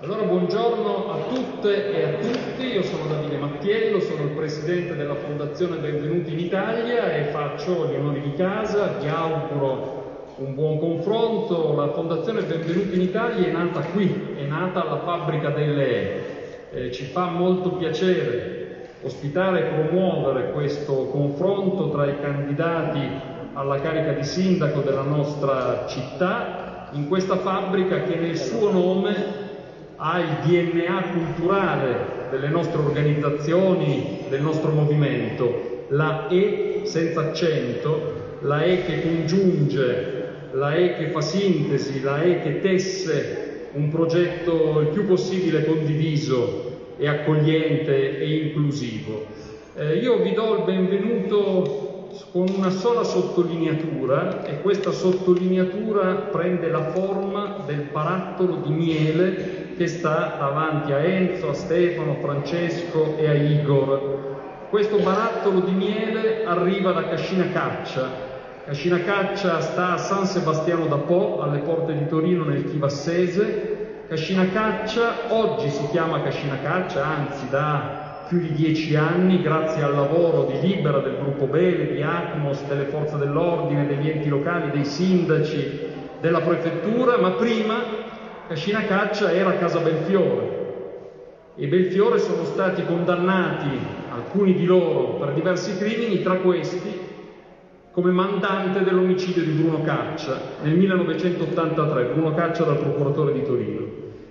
Allora buongiorno a tutte e a tutti, io sono Davide Mattiello, sono il presidente della Fondazione Benvenuti in Italia e faccio gli onori di casa, vi auguro un buon confronto. La Fondazione Benvenuti in Italia è nata qui, è nata alla fabbrica delle eh, ci fa molto piacere ospitare e promuovere questo confronto tra i candidati alla carica di sindaco della nostra città in questa fabbrica che nel suo nome ha il DNA culturale delle nostre organizzazioni, del nostro movimento, la E senza accento, la E che congiunge, la E che fa sintesi, la E che tesse un progetto il più possibile condiviso e accogliente e inclusivo. Eh, io vi do il benvenuto con una sola sottolineatura e questa sottolineatura prende la forma del barattolo di miele che sta davanti a Enzo, a Stefano, a Francesco e a Igor. Questo barattolo di miele arriva da Cascina Caccia. Cascina Caccia sta a San Sebastiano da Po, alle porte di Torino nel Chivassese. Cascina Caccia oggi si chiama Cascina Caccia, anzi da più di dieci anni, grazie al lavoro di Libera, del gruppo Bele, di Acmos, delle forze dell'ordine, degli enti locali, dei sindaci, della prefettura, ma prima Cascina Caccia era Casa Belfiore e Belfiore sono stati condannati, alcuni di loro, per diversi crimini, tra questi come mandante dell'omicidio di Bruno Caccia nel 1983, Bruno Caccia dal procuratore di Torino.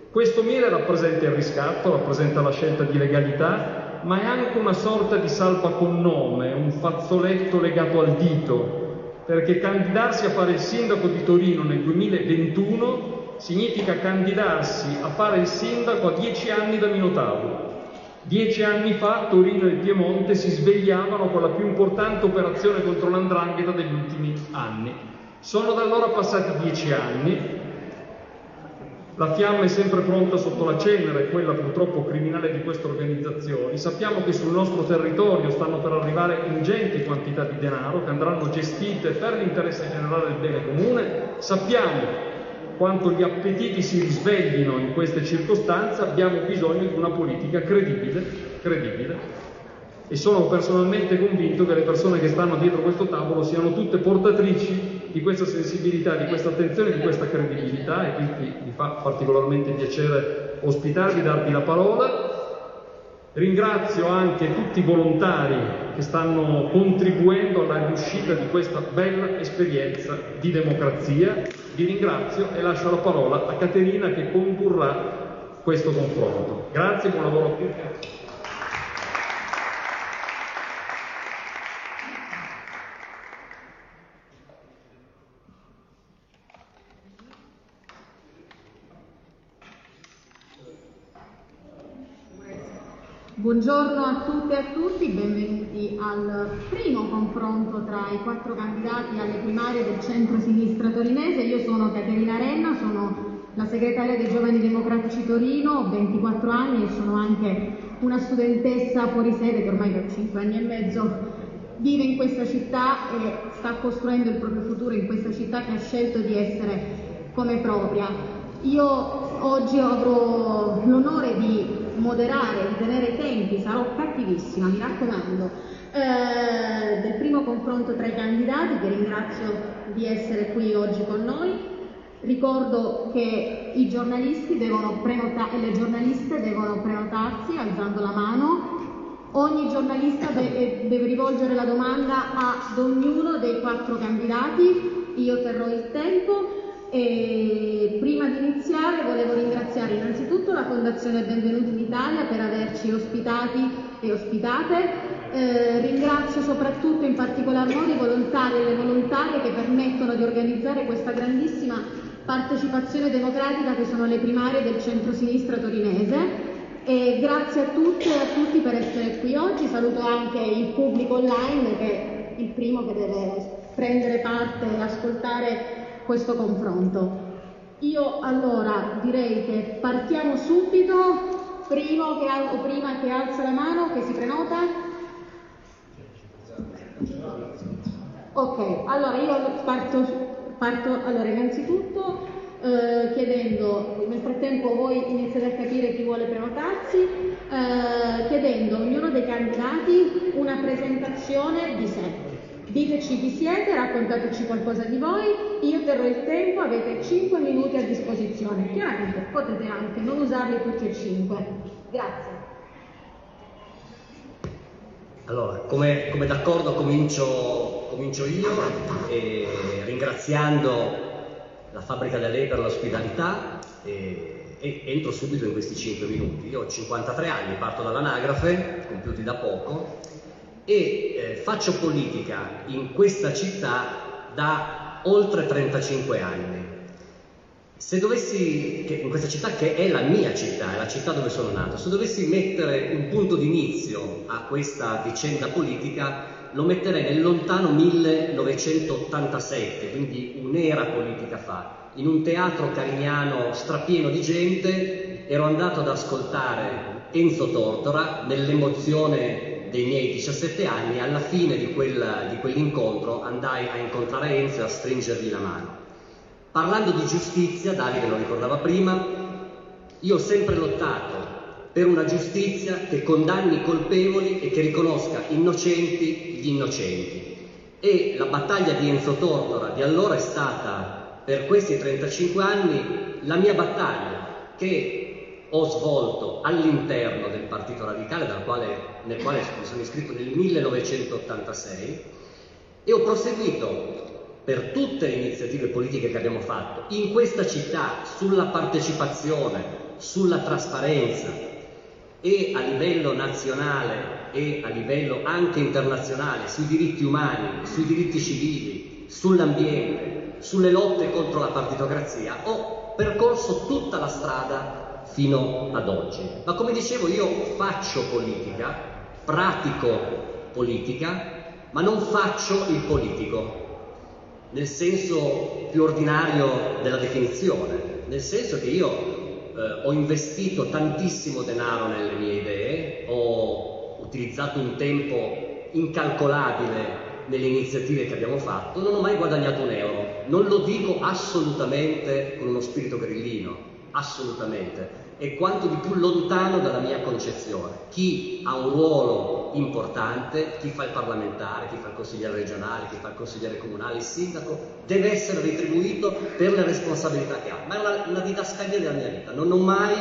Questo miele rappresenta il riscatto, rappresenta la scelta di legalità, ma è anche una sorta di salva con nome, un fazzoletto legato al dito, perché candidarsi a fare il sindaco di Torino nel 2021 significa candidarsi a fare il sindaco a dieci anni da Minotauro. Dieci anni fa Torino e Piemonte si svegliavano con la più importante operazione contro l'andrangheta degli ultimi anni. Sono da allora passati dieci anni, la fiamma è sempre pronta sotto la cenere, quella purtroppo criminale di queste organizzazioni. Sappiamo che sul nostro territorio stanno per arrivare ingenti quantità di denaro che andranno gestite per l'interesse generale del bene comune. Sappiamo quanto gli appetiti si risveglino in queste circostanze, abbiamo bisogno di una politica credibile, credibile. E sono personalmente convinto che le persone che stanno dietro questo tavolo siano tutte portatrici di questa sensibilità, di questa attenzione, di questa credibilità e quindi mi fa particolarmente piacere ospitarvi, darvi la parola Ringrazio anche tutti i volontari che stanno contribuendo alla riuscita di questa bella esperienza di democrazia. Vi ringrazio e lascio la parola a Caterina che condurrà questo confronto. Grazie, buon lavoro a tutti. Buongiorno a tutte e a tutti, benvenuti al primo confronto tra i quattro candidati alle primarie del centro-sinistra torinese. Io sono Caterina Renna, sono la segretaria dei Giovani Democratici Torino, ho 24 anni e sono anche una studentessa fuori sede che ormai per 5 anni e mezzo vive in questa città e sta costruendo il proprio futuro in questa città che ha scelto di essere come propria. Io oggi avrò l'onore di moderare, di tenere i tempi, sarò cattivissima, mi raccomando, eh, del primo confronto tra i candidati, che ringrazio di essere qui oggi con noi. Ricordo che i giornalisti devono prenota- e le giornaliste devono prenotarsi alzando la mano. Ogni giornalista de- deve rivolgere la domanda ad ognuno dei quattro candidati. Io terrò il tempo e prima di iniziare volevo ringraziare innanzitutto la Fondazione Benvenuti in Italia per averci ospitati e ospitate. Eh, ringrazio soprattutto in particolar modo i volontari e le volontarie che permettono di organizzare questa grandissima partecipazione democratica che sono le primarie del centro-sinistra torinese. E grazie a tutti e a tutti per essere qui oggi. Saluto anche il pubblico online che è il primo che deve prendere parte e ascoltare questo confronto. Io allora direi che partiamo subito, primo che, o prima che alza la mano, che si prenota. Ok, allora io parto, parto allora innanzitutto eh, chiedendo, nel frattempo voi iniziate a capire chi vuole prenotarsi, eh, chiedendo a ognuno dei candidati una presentazione di sé. Diteci chi siete, raccontateci qualcosa di voi, io terrò il tempo, avete 5 minuti a disposizione. Chiaramente potete anche non usarli tutti e 5. Grazie. Allora, come, come d'accordo comincio, comincio, io eh, ringraziando la fabbrica da lei per l'ospitalità e, e, entro subito in questi 5 minuti. Io ho 53 anni, parto dall'anagrafe, compiuti da poco, e eh, faccio politica in questa città da oltre 35 anni. Se dovessi, in questa città che è la mia città, è la città dove sono nato, se dovessi mettere un punto d'inizio a questa vicenda politica, lo metterei nel lontano 1987, quindi un'era politica fa. In un teatro carignano strapieno di gente, ero andato ad ascoltare Enzo Tortora nell'emozione dei miei 17 anni, alla fine di, quel, di quell'incontro andai a incontrare Enzo e a stringergli la mano. Parlando di giustizia, Davide lo ricordava prima, io ho sempre lottato per una giustizia che condanni i colpevoli e che riconosca innocenti gli innocenti. E la battaglia di Enzo Tortora di allora è stata, per questi 35 anni, la mia battaglia che ho svolto all'interno del Partito Radicale, quale, nel quale mi sono iscritto nel 1986, e ho proseguito per tutte le iniziative politiche che abbiamo fatto in questa città sulla partecipazione, sulla trasparenza e a livello nazionale e a livello anche internazionale sui diritti umani, sui diritti civili, sull'ambiente, sulle lotte contro la partitocrazia, ho percorso tutta la strada fino ad oggi. Ma come dicevo io faccio politica, pratico politica, ma non faccio il politico nel senso più ordinario della definizione, nel senso che io eh, ho investito tantissimo denaro nelle mie idee, ho utilizzato un tempo incalcolabile nelle iniziative che abbiamo fatto, non ho mai guadagnato un euro. Non lo dico assolutamente con uno spirito grillino, assolutamente è quanto di più lontano dalla mia concezione. Chi ha un ruolo importante, chi fa il parlamentare, chi fa il consigliere regionale, chi fa il consigliere comunale, il sindaco, deve essere retribuito per le responsabilità che ha. Ma è una, una didascalia della mia vita. Non ho mai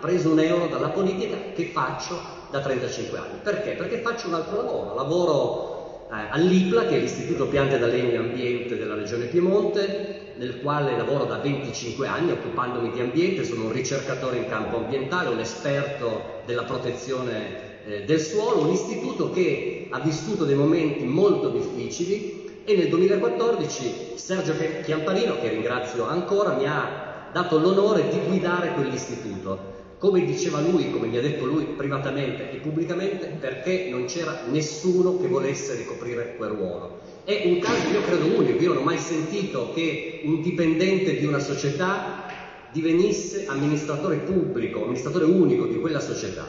preso un euro dalla politica che faccio da 35 anni. Perché? Perché faccio un altro lavoro. Lavoro eh, all'IPLA, che è l'Istituto Piante da Legno e Ambiente della Regione Piemonte, nel quale lavoro da 25 anni occupandomi di ambiente, sono un ricercatore in campo ambientale, un esperto della protezione eh, del suolo, un istituto che ha vissuto dei momenti molto difficili e nel 2014 Sergio Chiamparino, che ringrazio ancora, mi ha dato l'onore di guidare quell'istituto. Come diceva lui, come mi ha detto lui privatamente e pubblicamente, perché non c'era nessuno che volesse ricoprire quel ruolo. È un caso, io credo, unico, io non ho mai sentito che un dipendente di una società divenisse amministratore pubblico, amministratore unico di quella società.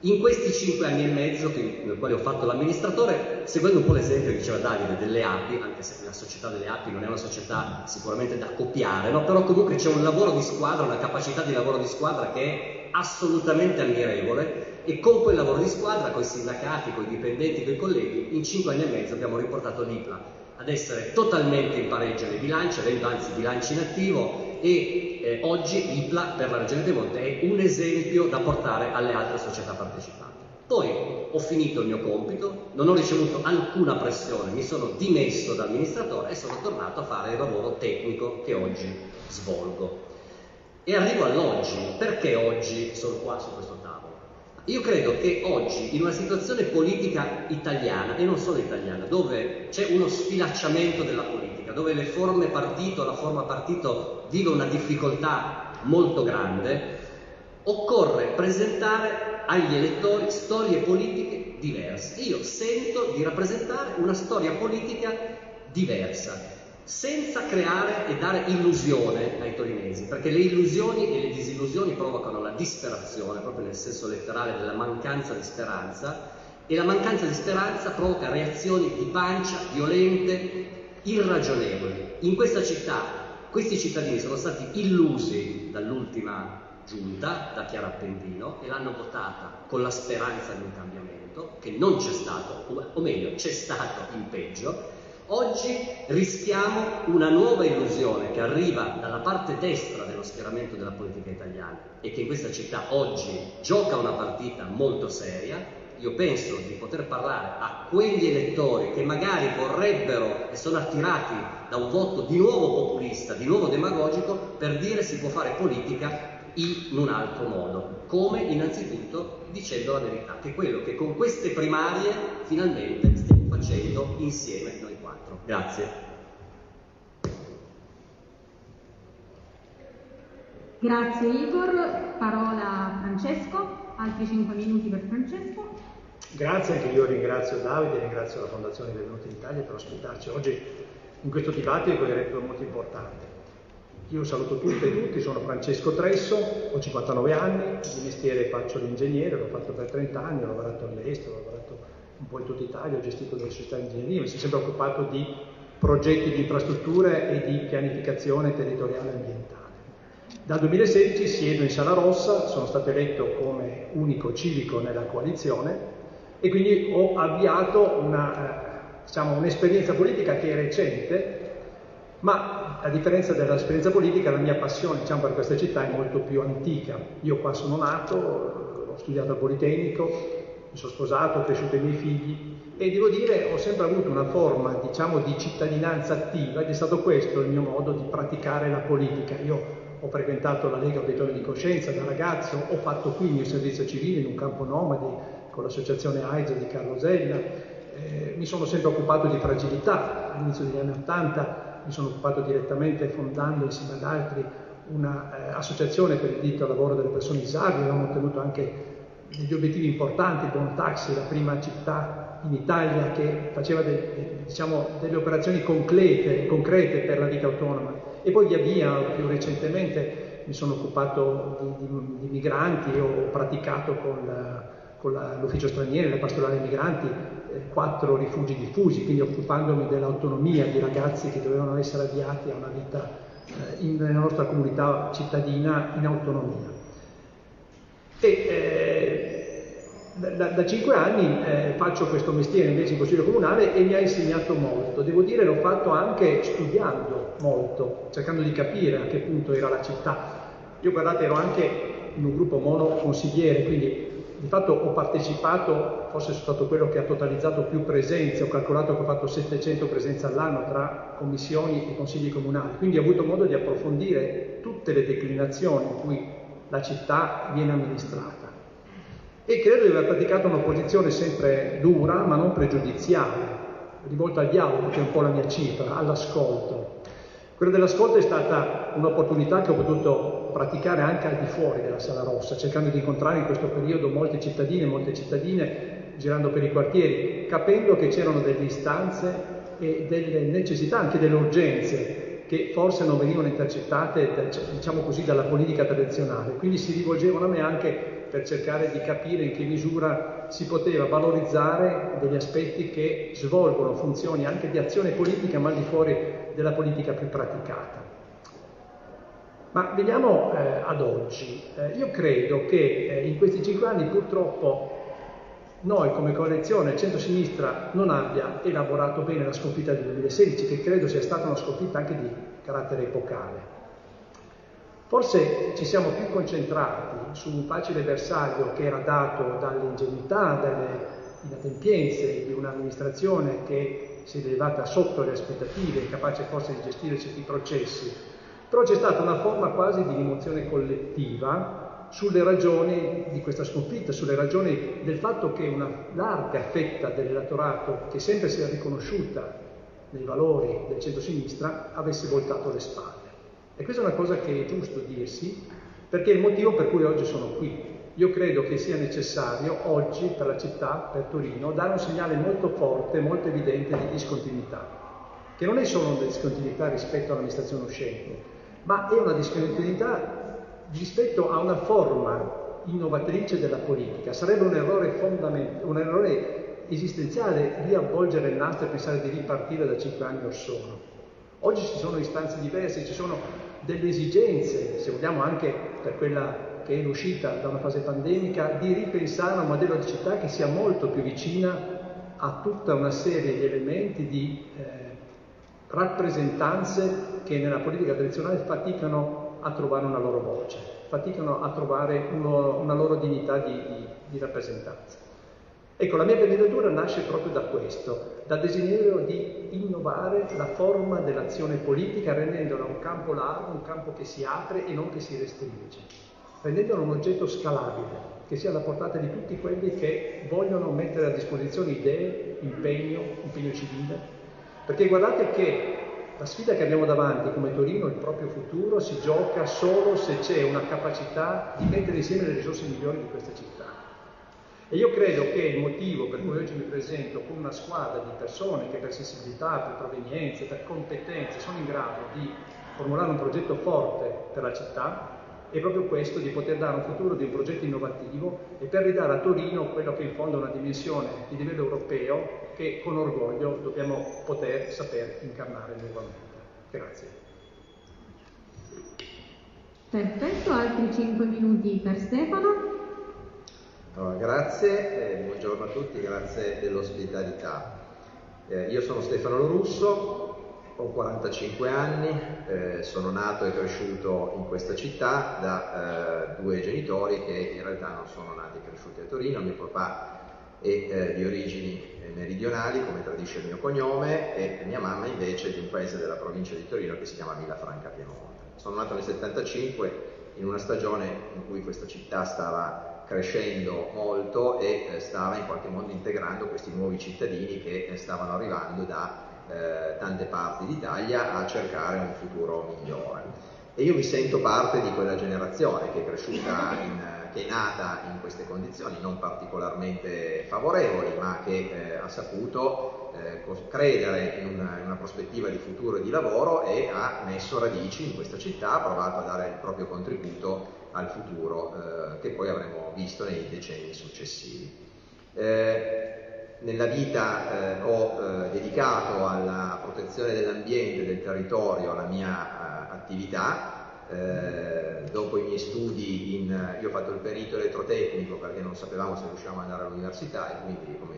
In questi cinque anni e mezzo nel quale ho fatto l'amministratore, seguendo un po' l'esempio che diceva Davide delle api, anche se la società delle api non è una società sicuramente da copiare, no? però comunque c'è un lavoro di squadra, una capacità di lavoro di squadra che è assolutamente ammirevole e con quel lavoro di squadra, con i sindacati, con i dipendenti, con i colleghi, in cinque anni e mezzo abbiamo riportato l'IPLA ad essere totalmente in pareggio nei bilanci, avendo anzi bilanci in attivo e eh, oggi l'IPLA per la Regione Piemonte è un esempio da portare alle altre società partecipanti. Poi ho finito il mio compito, non ho ricevuto alcuna pressione, mi sono dimesso da amministratore e sono tornato a fare il lavoro tecnico che oggi svolgo. E arrivo all'oggi, perché oggi sono qua su questo tavolo? Io credo che oggi, in una situazione politica italiana, e non solo italiana, dove c'è uno sfilacciamento della politica, dove le forme partito, la forma partito vive una difficoltà molto grande, occorre presentare agli elettori storie politiche diverse. Io sento di rappresentare una storia politica diversa, senza creare e dare illusione ai torinesi, perché le illusioni e le disillusioni provocano la disperazione, proprio nel senso letterale della mancanza di speranza, e la mancanza di speranza provoca reazioni di pancia violente, irragionevoli. In questa città Questi cittadini sono stati illusi dall'ultima giunta, da Chiara Appendino, e l'hanno votata con la speranza di un cambiamento, che non c'è stato, o meglio, c'è stato in peggio. Oggi rischiamo una nuova illusione che arriva dalla parte destra dello schieramento della politica italiana e che in questa città oggi gioca una partita molto seria, io penso di poter parlare a quegli elettori che magari vorrebbero e sono attirati da un voto di nuovo populista, di nuovo demagogico, per dire si può fare politica in un altro modo. Come? Innanzitutto dicendo la verità, che è quello che con queste primarie finalmente stiamo facendo insieme. Grazie. Grazie Igor, parola a Francesco, altri 5 minuti per Francesco. Grazie, anche io ringrazio Davide, ringrazio la Fondazione Benvenuti in Italia per ospitarci oggi in questo dibattito che è molto importante. Io saluto tutte e tutti, sono Francesco Tresso, ho 59 anni, di mestiere faccio l'ingegnere, l'ho fatto per 30 anni, ho lavorato all'estero, ho lavorato un po' in tutta Italia, ho gestito delle società di ingegneria, mi sono sempre occupato di progetti di infrastrutture e di pianificazione territoriale ambientale. Dal 2016 siedo in Sala Rossa, sono stato eletto come unico civico nella coalizione e quindi ho avviato una, eh, diciamo, un'esperienza politica che è recente, ma a differenza dell'esperienza politica la mia passione diciamo, per questa città è molto più antica. Io qua sono nato, ho studiato al Politecnico, sono sposato, ho cresciuto i miei figli e devo dire ho sempre avuto una forma diciamo, di cittadinanza attiva ed è stato questo il mio modo di praticare la politica. Io ho frequentato la Lega Obiettivo di Coscienza da ragazzo, ho fatto qui il mio servizio civile in un campo nomade con l'associazione AIDS di Carlo Zella, eh, mi sono sempre occupato di fragilità, all'inizio degli anni Ottanta mi sono occupato direttamente fondando insieme ad altri un'associazione eh, per il diritto al lavoro delle persone disabili, abbiamo ottenuto anche degli obiettivi importanti, Buon Taxi, la prima città in Italia che faceva de, diciamo, delle operazioni concrete, concrete, per la vita autonoma e poi via via, più recentemente mi sono occupato di, di, di migranti, ho praticato con con la, l'ufficio stranieri, la pastorale migranti, eh, quattro rifugi diffusi, quindi occupandomi dell'autonomia di ragazzi che dovevano essere avviati a una vita eh, in, nella nostra comunità cittadina in autonomia. E eh, da, da, cinque anni eh, faccio questo mestiere invece in Consiglio Comunale e mi ha insegnato molto. Devo dire l'ho fatto anche studiando molto, cercando di capire a che punto era la città. Io guardate ero anche in un gruppo mono consigliere, quindi di fatto ho partecipato, forse sono stato quello che ha totalizzato più presenze, ho calcolato che ho fatto 700 presenze all'anno tra commissioni e consigli comunali, quindi ho avuto modo di approfondire tutte le declinazioni in cui la città viene amministrata. E credo di aver praticato un'opposizione sempre dura, ma non pregiudiziale, rivolta al dialogo, che è un po' la mia cifra, all'ascolto. Quella dell'ascolto è stata un'opportunità che ho potuto praticare anche al di fuori della Sala Rossa, cercando di incontrare in questo periodo molte cittadine e molte cittadine, girando per i quartieri, capendo che c'erano delle istanze e delle necessità, anche delle urgenze, che forse non venivano intercettate, diciamo così, dalla politica tradizionale. Quindi si rivolgevano a me anche per cercare di capire in che misura si poteva valorizzare degli aspetti che svolgono funzioni anche di azione politica, ma al di fuori della politica più praticata. Ma veniamo eh, ad oggi. Eh, io credo che eh, in questi cinque anni purtroppo noi come coalizione centro-sinistra non abbia elaborato bene la sconfitta del 2016, che credo sia stata una sconfitta anche di carattere epocale. Forse ci siamo più concentrati su un facile bersaglio che era dato dall'ingenuità, dalle inadempienze di un'amministrazione che si è elevata sotto le aspettative, capace forse di gestire certi processi, però c'è stata una forma quasi di rimozione collettiva sulle ragioni di questa sconfitta, sulle ragioni del fatto che una larga fetta dell'elettorato, che sempre si è riconosciuta nei valori del centro-sinistra, avesse voltato le spalle. E questa è una cosa che è giusto dirsi, perché è il motivo per cui oggi sono qui. Io credo che sia necessario oggi per la città, per Torino, dare un segnale molto forte, molto evidente di discontinuità, che non è solo una discontinuità rispetto all'amministrazione uscente, ma è una discontinuità rispetto a una forma innovatrice della politica. Sarebbe un errore, fondament- un errore esistenziale riavvolgere il nastro e pensare di ripartire da cinque anni or sono. Oggi ci sono istanze diverse, ci sono delle esigenze, se vogliamo anche per quella che è uscita da una fase pandemica, di ripensare a un modello di città che sia molto più vicina a tutta una serie di elementi di eh, rappresentanze che nella politica tradizionale faticano a trovare una loro voce, faticano a trovare uno, una loro dignità di, di, di rappresentanza. Ecco, la mia candidatura nasce proprio da questo, dal desiderio di innovare la forma dell'azione politica rendendola un campo largo, un campo che si apre e non che si restringe, rendendola un oggetto scalabile, che sia alla portata di tutti quelli che vogliono mettere a disposizione idee, impegno, impegno civile, perché guardate che la sfida che abbiamo davanti come Torino, il proprio futuro, si gioca solo se c'è una capacità di mettere insieme le risorse migliori di questa città. E io credo che il motivo per cui oggi mi presento con una squadra di persone che per sensibilità, per provenienze, per competenze sono in grado di formulare un progetto forte per la città è proprio questo di poter dare un futuro di un progetto innovativo e per ridare a Torino quello che in fondo è una dimensione di livello europeo che con orgoglio dobbiamo poter saper incarnare nuovamente. Grazie. Perfetto, altri 5 minuti per Stefano. Allora, grazie, eh, buongiorno a tutti, grazie dell'ospitalità. Eh, io sono Stefano Lorusso, ho 45 anni, eh, sono nato e cresciuto in questa città da eh, due genitori che in realtà non sono nati e cresciuti a Torino, mio papà è eh, di origini eh, meridionali, come tradisce il mio cognome, e mia mamma invece di un paese della provincia di Torino che si chiama Villafranca Piemonte. Sono nato nel 75 in una stagione in cui questa città stava crescendo molto e eh, stava in qualche modo integrando questi nuovi cittadini che eh, stavano arrivando da eh, tante parti d'Italia a cercare un futuro migliore. E io mi sento parte di quella generazione che è cresciuta in, che è nata in queste condizioni non particolarmente favorevoli, ma che eh, ha saputo eh, credere in una, in una, prospettiva di futuro e di lavoro e ha messo radici in questa città, ha provato a dare il proprio contributo al futuro eh, che poi avremo visto nei decenni successivi. Eh, nella vita eh, ho eh, dedicato alla protezione dell'ambiente e del territorio la mia attività, eh, dopo i miei studi in, io ho fatto il perito elettrotecnico perché non sapevamo se riuscivamo ad andare all'università e quindi come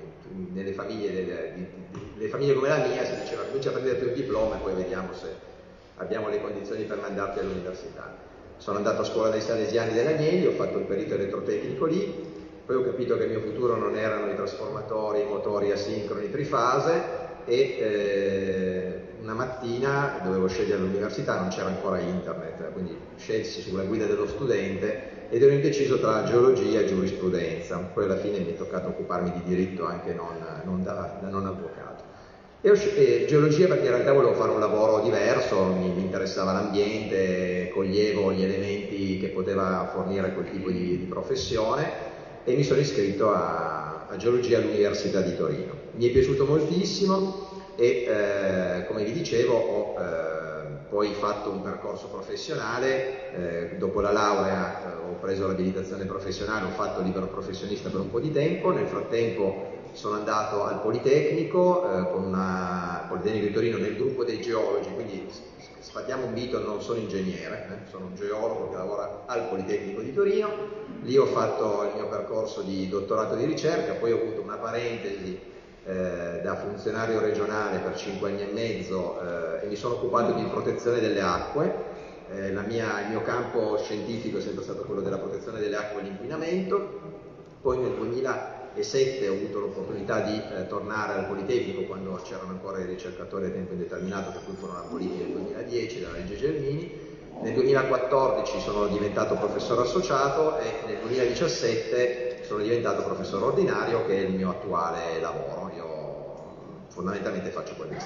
nelle famiglie, delle, di, di, delle famiglie come la mia si diceva comincia a prendere il diploma e poi vediamo se abbiamo le condizioni per mandarti all'università. Sono andato a scuola dai Salesiani dell'Agnelli, ho fatto il perito elettrotecnico lì, poi ho capito che il mio futuro non erano i trasformatori, i motori asincroni trifase e eh, una mattina dovevo scegliere l'università, non c'era ancora internet, quindi scelsi sulla guida dello studente ed ero indeciso tra geologia e giurisprudenza. Poi alla fine mi è toccato occuparmi di diritto anche non, non da, da non avvocato. E, e geologia perché in realtà volevo fare un lavoro diverso, mi, mi, interessava l'ambiente, coglievo gli elementi che poteva fornire quel tipo di, di professione e mi sono iscritto a, a, geologia all'Università di Torino. Mi è piaciuto moltissimo e eh, come vi dicevo ho eh, poi fatto un percorso professionale, eh, dopo la laurea ho preso l'abilitazione professionale, ho fatto libero professionista per un po' di tempo, nel frattempo sono andato al Politecnico, eh, con una Politecnico di Torino nel gruppo dei geologi, quindi sfatiamo un mito, non sono ingegnere, eh, sono un geologo che lavora al Politecnico di Torino, lì ho fatto il mio percorso di dottorato di ricerca, poi ho avuto una parentesi eh, da funzionario regionale per cinque anni e mezzo eh, e mi sono occupato di protezione delle acque, eh, mia, il mio campo scientifico è sempre stato quello della protezione delle acque e l'inquinamento, poi nel 2000 2007 ho avuto l'opportunità di eh, tornare al Politecnico quando c'erano ancora i ricercatori a tempo indeterminato per cui furono aboliti nel 2010 dalla legge Gelmini. Nel 2014 sono diventato professore associato e nel 2017 sono diventato professore ordinario che è il mio attuale lavoro. Fondamentalmente faccio questo.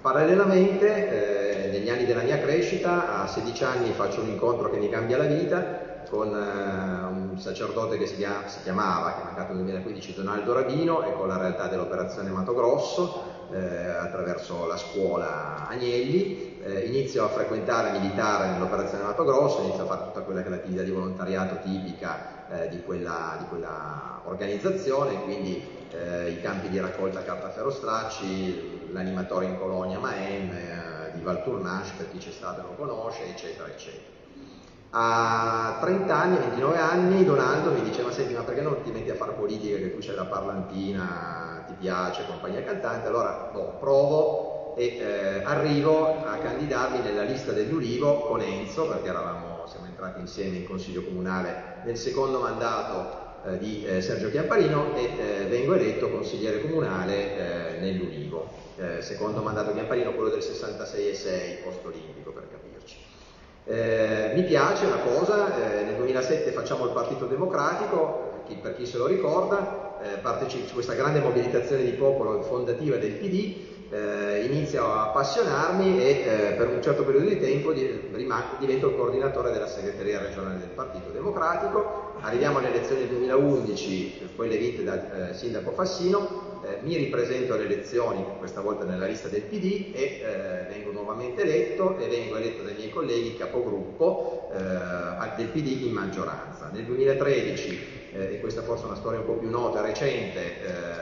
Parallelamente, eh, negli anni della mia crescita, a 16 anni faccio un incontro che mi cambia la vita con eh, un sacerdote che si, chiama, si, chiamava, che è mancato nel 2015, Donaldo Rabino e con la realtà dell'operazione Mato Grosso eh, attraverso la scuola Agnelli. Eh, inizio a frequentare militare nell'operazione Mato Grosso, inizio a fare tutta quella che è l'attività di volontariato tipica eh, di, quella, di, quella, organizzazione, quindi eh, i campi di raccolta carta ferrostracci, l'animatore in colonia Maem, eh, di Valtournage, per chi c'è stato lo conosce, eccetera, eccetera. A 30 anni, 29 anni, Donaldo mi dice, ma senti, ma perché non ti metti a fare politica, che tu c'è la parlantina, ti piace, compagnia cantante? Allora, boh, provo e eh, arrivo a candidarmi nella lista dell'Ulivo con Enzo, perché eravamo, siamo entrati insieme in Consiglio Comunale nel secondo mandato eh, di eh, Sergio Chiamparino e eh, vengo eletto consigliere comunale eh, nell'Ulivo. Secondo mandato Chiamparino, quello del 66 e 6, post olimpico per capirci. Mi piace una cosa, nel 2007 facciamo il Partito Democratico, chi, per chi se lo ricorda, partecipa questa grande mobilitazione di popolo fondativa del PD, eh, inizio a appassionarmi e eh, per un certo periodo di tempo di, divento il coordinatore della segreteria regionale del Partito Democratico. Arriviamo alle elezioni del 2011, quelle vinte dal eh, sindaco Fassino, eh, mi ripresento alle elezioni, questa volta nella lista del PD, e eh, vengo nuovamente eletto e vengo eletto dai miei colleghi capogruppo eh, del PD in maggioranza. Nel 2013, e questa forse è una storia un po' più nota, recente,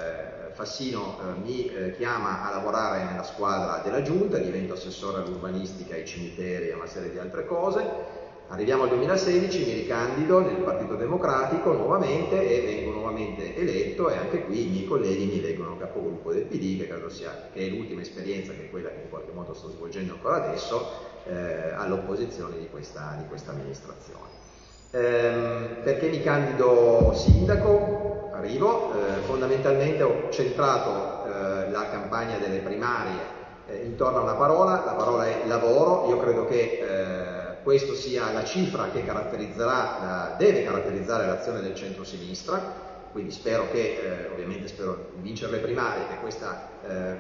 Fassino eh, mi eh, chiama a lavorare nella squadra della giunta, divento assessore all'urbanistica, ai cimiteri e a una serie di altre cose. Arriviamo al 2016, mi ricandido nel Partito Democratico nuovamente e vengo nuovamente eletto e anche qui i miei colleghi mi eleggono capogruppo del PD, che credo sia che è l'ultima esperienza, che è quella che in qualche modo sto svolgendo ancora adesso, eh, all'opposizione di questa, di questa amministrazione. Ehm, perché mi candido sindaco? Arrivo, eh, fondamentalmente ho centrato eh, la campagna delle primarie eh, intorno a una parola, la parola è lavoro, io credo che eh, questa sia la cifra che caratterizzerà, deve caratterizzare l'azione del centro-sinistra, quindi spero che, eh, ovviamente spero di vincere le primarie, che questa eh,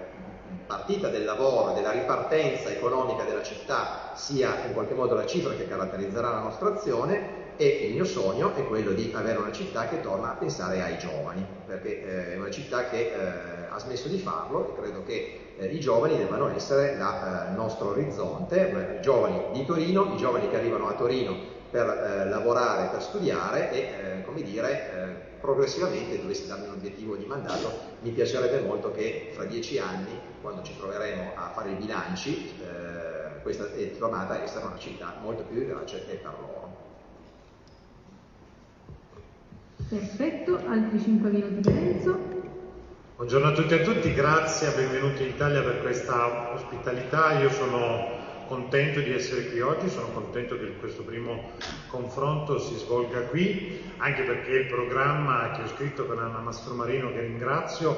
partita del lavoro, della ripartenza economica della città sia in qualche modo la cifra che caratterizzerà la nostra azione e il mio sogno è quello di avere una città che torna a pensare ai giovani, perché eh, è una città che eh, ha smesso di farlo e credo che eh, i giovani debbano essere il eh, nostro orizzonte, i giovani di Torino, i giovani che arrivano a Torino per eh, lavorare, per studiare e, eh, come dire, progressivamente dovessi darmi un obiettivo di mandato, mi piacerebbe molto che fra dieci anni, quando ci troveremo a fare i bilanci, questa è trovata a essere una città molto più vivace per loro. Perfetto, altri 5 minuti per Enzo. Buongiorno a tutti e a tutti, grazie, benvenuti in Italia per questa ospitalità. Io sono contento di essere qui oggi, sono contento che questo primo confronto si svolga qui, anche perché il programma che ho scritto con Anna Mastromarino, che ringrazio,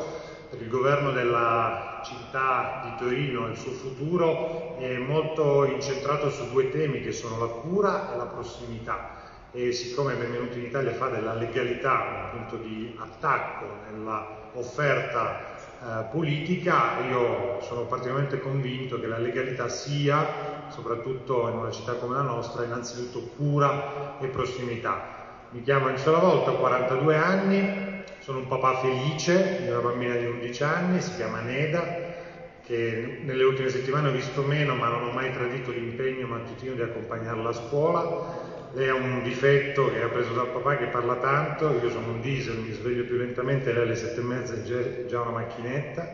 per il governo della città di Torino e il suo futuro è molto incentrato su due temi che sono la cura e la prossimità e siccome Benvenuti in Italia fa della legalità un punto di attacco nella offerta eh, politica, io sono particolarmente convinto che la legalità sia, soprattutto in una città come la nostra, innanzitutto cura e prossimità. Mi chiamo Enzo Lavolta, ho 42 anni, sono un papà felice di una bambina di 11 anni, si chiama Neda, che nelle ultime settimane ho visto meno, ma non ho mai tradito l'impegno mattutino di accompagnarla a scuola ha un difetto che ha preso dal papà che parla tanto, io sono un diesel, mi sveglio più lentamente, lei alle sette e mezza è già una macchinetta.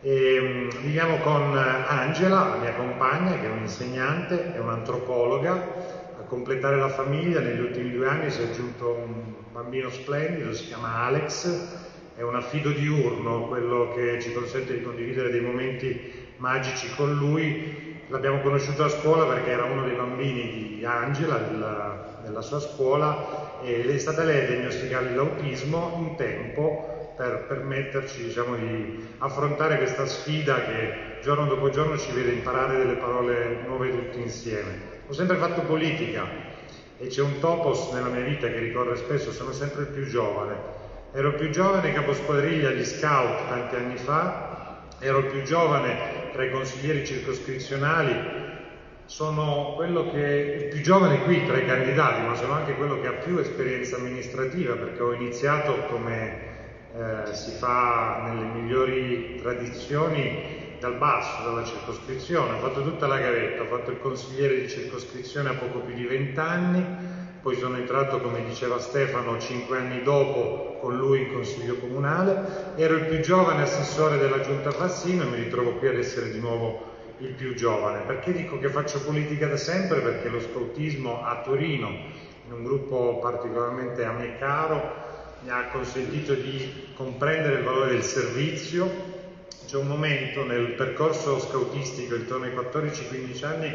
E, um, viviamo con Angela, la mia compagna, che è un'insegnante, è un'antropologa. A completare la famiglia negli ultimi due anni si è aggiunto un bambino splendido, si chiama Alex, è un affido diurno, quello che ci consente di condividere dei momenti magici con lui L'abbiamo conosciuto a scuola perché era uno dei bambini di Angela, della, della sua scuola, e è stata lei a diagnosticare l'autismo in tempo per permetterci diciamo, di affrontare questa sfida che giorno dopo giorno ci vede imparare delle parole nuove tutti insieme. Ho sempre fatto politica e c'è un topos nella mia vita che ricorre spesso, sono sempre il più giovane. Ero più giovane capo squadriglia agli scout tanti anni fa, ero il più giovane tra i consiglieri circoscrizionali sono quello che è il più giovane qui tra i candidati, ma sono anche quello che ha più esperienza amministrativa perché ho iniziato come eh, si fa nelle migliori tradizioni dal basso, dalla circoscrizione, ho fatto tutta la gavetta, ho fatto il consigliere di circoscrizione a poco più di vent'anni, poi sono entrato, come diceva Stefano, cinque anni dopo con lui in consiglio comunale, ero il più giovane assessore della giunta Fassino e mi ritrovo qui ad essere di nuovo il più giovane. Perché dico che faccio politica da sempre? Perché lo scoutismo a Torino, in un gruppo particolarmente a me caro, mi ha consentito di comprendere il valore del servizio. C'è un momento nel percorso scoutistico intorno ai 14-15 anni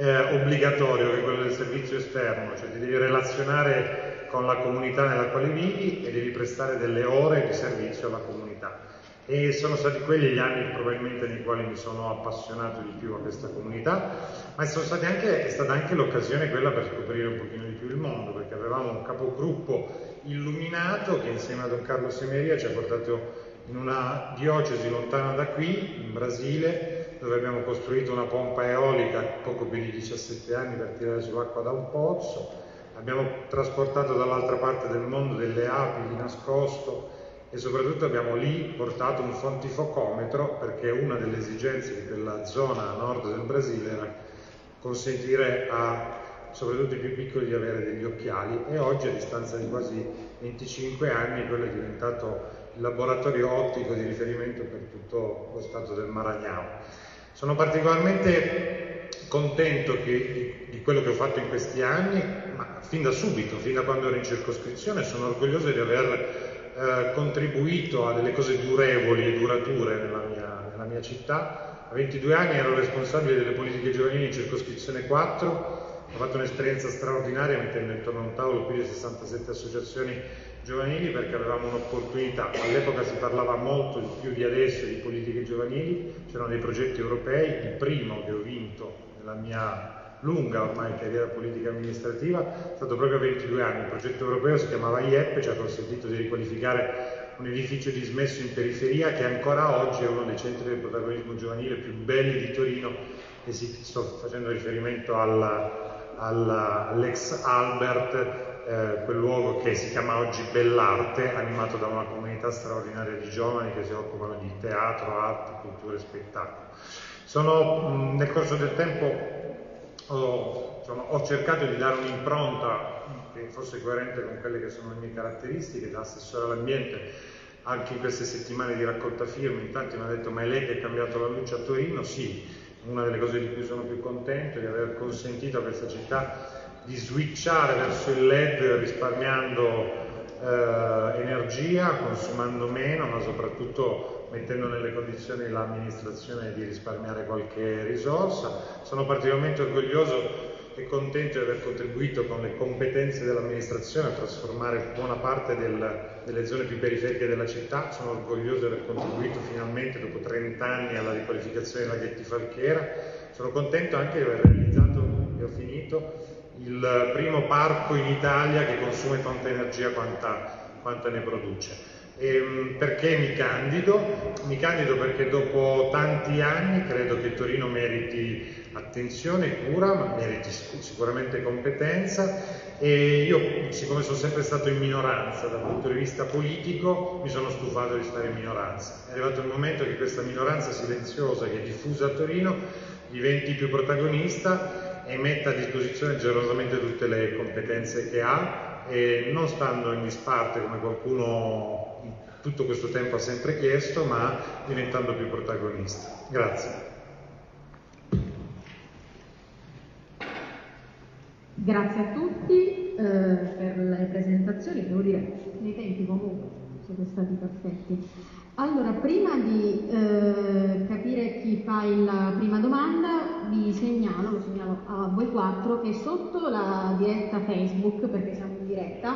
eh, obbligatorio che è quello del servizio esterno, cioè ti devi relazionare con la comunità nella quale vivi e devi prestare delle ore di servizio alla comunità. E sono stati quelli gli anni probabilmente nei quali mi sono appassionato di più a questa comunità, ma anche, è stata anche l'occasione quella per scoprire un pochino di più il mondo, perché avevamo un capogruppo illuminato che insieme a Don Carlo Semeria ci ha portato in una diocesi lontana da qui, in Brasile, dove abbiamo costruito una pompa eolica poco più di 17 anni per tirare su l'acqua da un pozzo, abbiamo trasportato dall'altra parte del mondo delle api di nascosto e soprattutto abbiamo lì portato un fontifocometro perché una delle esigenze di quella zona a nord del Brasile era consentire a soprattutto i più piccoli di avere degli occhiali. E oggi a distanza di quasi 25 anni quello è diventato laboratorio ottico di riferimento per tutto lo stato del Maragnao. Sono particolarmente contento che, di, quello che ho fatto in questi anni, ma fin da subito, fin da quando ero in circoscrizione, sono orgoglioso di aver eh, contribuito a delle cose durevoli e durature nella mia, nella mia, città. A 22 anni ero responsabile delle politiche giovanili in circoscrizione 4, ho fatto un'esperienza straordinaria mettendo intorno a un tavolo più di 67 associazioni giovanili perché avevamo un'opportunità. All'epoca si parlava molto di più di adesso di politiche giovanili, c'erano dei progetti europei, il primo che ho vinto nella mia lunga ormai carriera politica amministrativa, è stato proprio a 22 anni. Il progetto europeo si chiamava IEP, ci ha consentito di riqualificare un edificio dismesso in periferia che ancora oggi è uno dei centri del protagonismo giovanile più belli di Torino e si, sto facendo riferimento alla, all'ex Albert, eh, quel luogo che si chiama oggi Bellarte, animato da una comunità straordinaria di giovani che si occupano di teatro, arte, cultura e spettacolo. Sono nel corso del tempo ho, insomma, ho cercato di dare un'impronta che fosse coerente con quelle che sono le mie caratteristiche da assessore all'ambiente anche in queste settimane di raccolta firme in tanti mi hanno detto ma è lei che ha cambiato la luce a Torino? Sì, una delle cose di cui sono più contento è di aver consentito a questa città di switchare verso il LED risparmiando eh, energia, consumando meno, ma soprattutto mettendo nelle condizioni l'amministrazione di risparmiare qualche risorsa. Sono particolarmente orgoglioso e contento di aver contribuito con le competenze dell'amministrazione a trasformare buona parte del, delle zone più periferiche della città. Sono orgoglioso di aver contribuito finalmente dopo 30 anni alla riqualificazione dei laghetti Falchera. Sono contento anche di aver realizzato, e ho finito, il primo parco in Italia che consuma tanta energia quanta, quanta ne produce. Ehm, perché mi candido? Mi candido perché dopo tanti anni credo che Torino meriti attenzione e cura, ma meriti sicuramente competenza e io, siccome sono sempre stato in minoranza dal punto di vista politico, mi sono stufato di stare in minoranza. È arrivato il momento che questa minoranza silenziosa che è diffusa a Torino diventi più protagonista e metta a disposizione generosamente tutte le competenze che ha e non stando in disparte come qualcuno tutto questo tempo ha sempre chiesto, ma diventando più protagonista. Grazie. Grazie a tutti eh, per le presentazioni, devo dire, nei tempi comunque siete stati perfetti. Allora, prima di eh, capire chi fa la prima domanda, vi segnalo, lo segnalo a voi quattro, che sotto la diretta Facebook, perché siamo in diretta,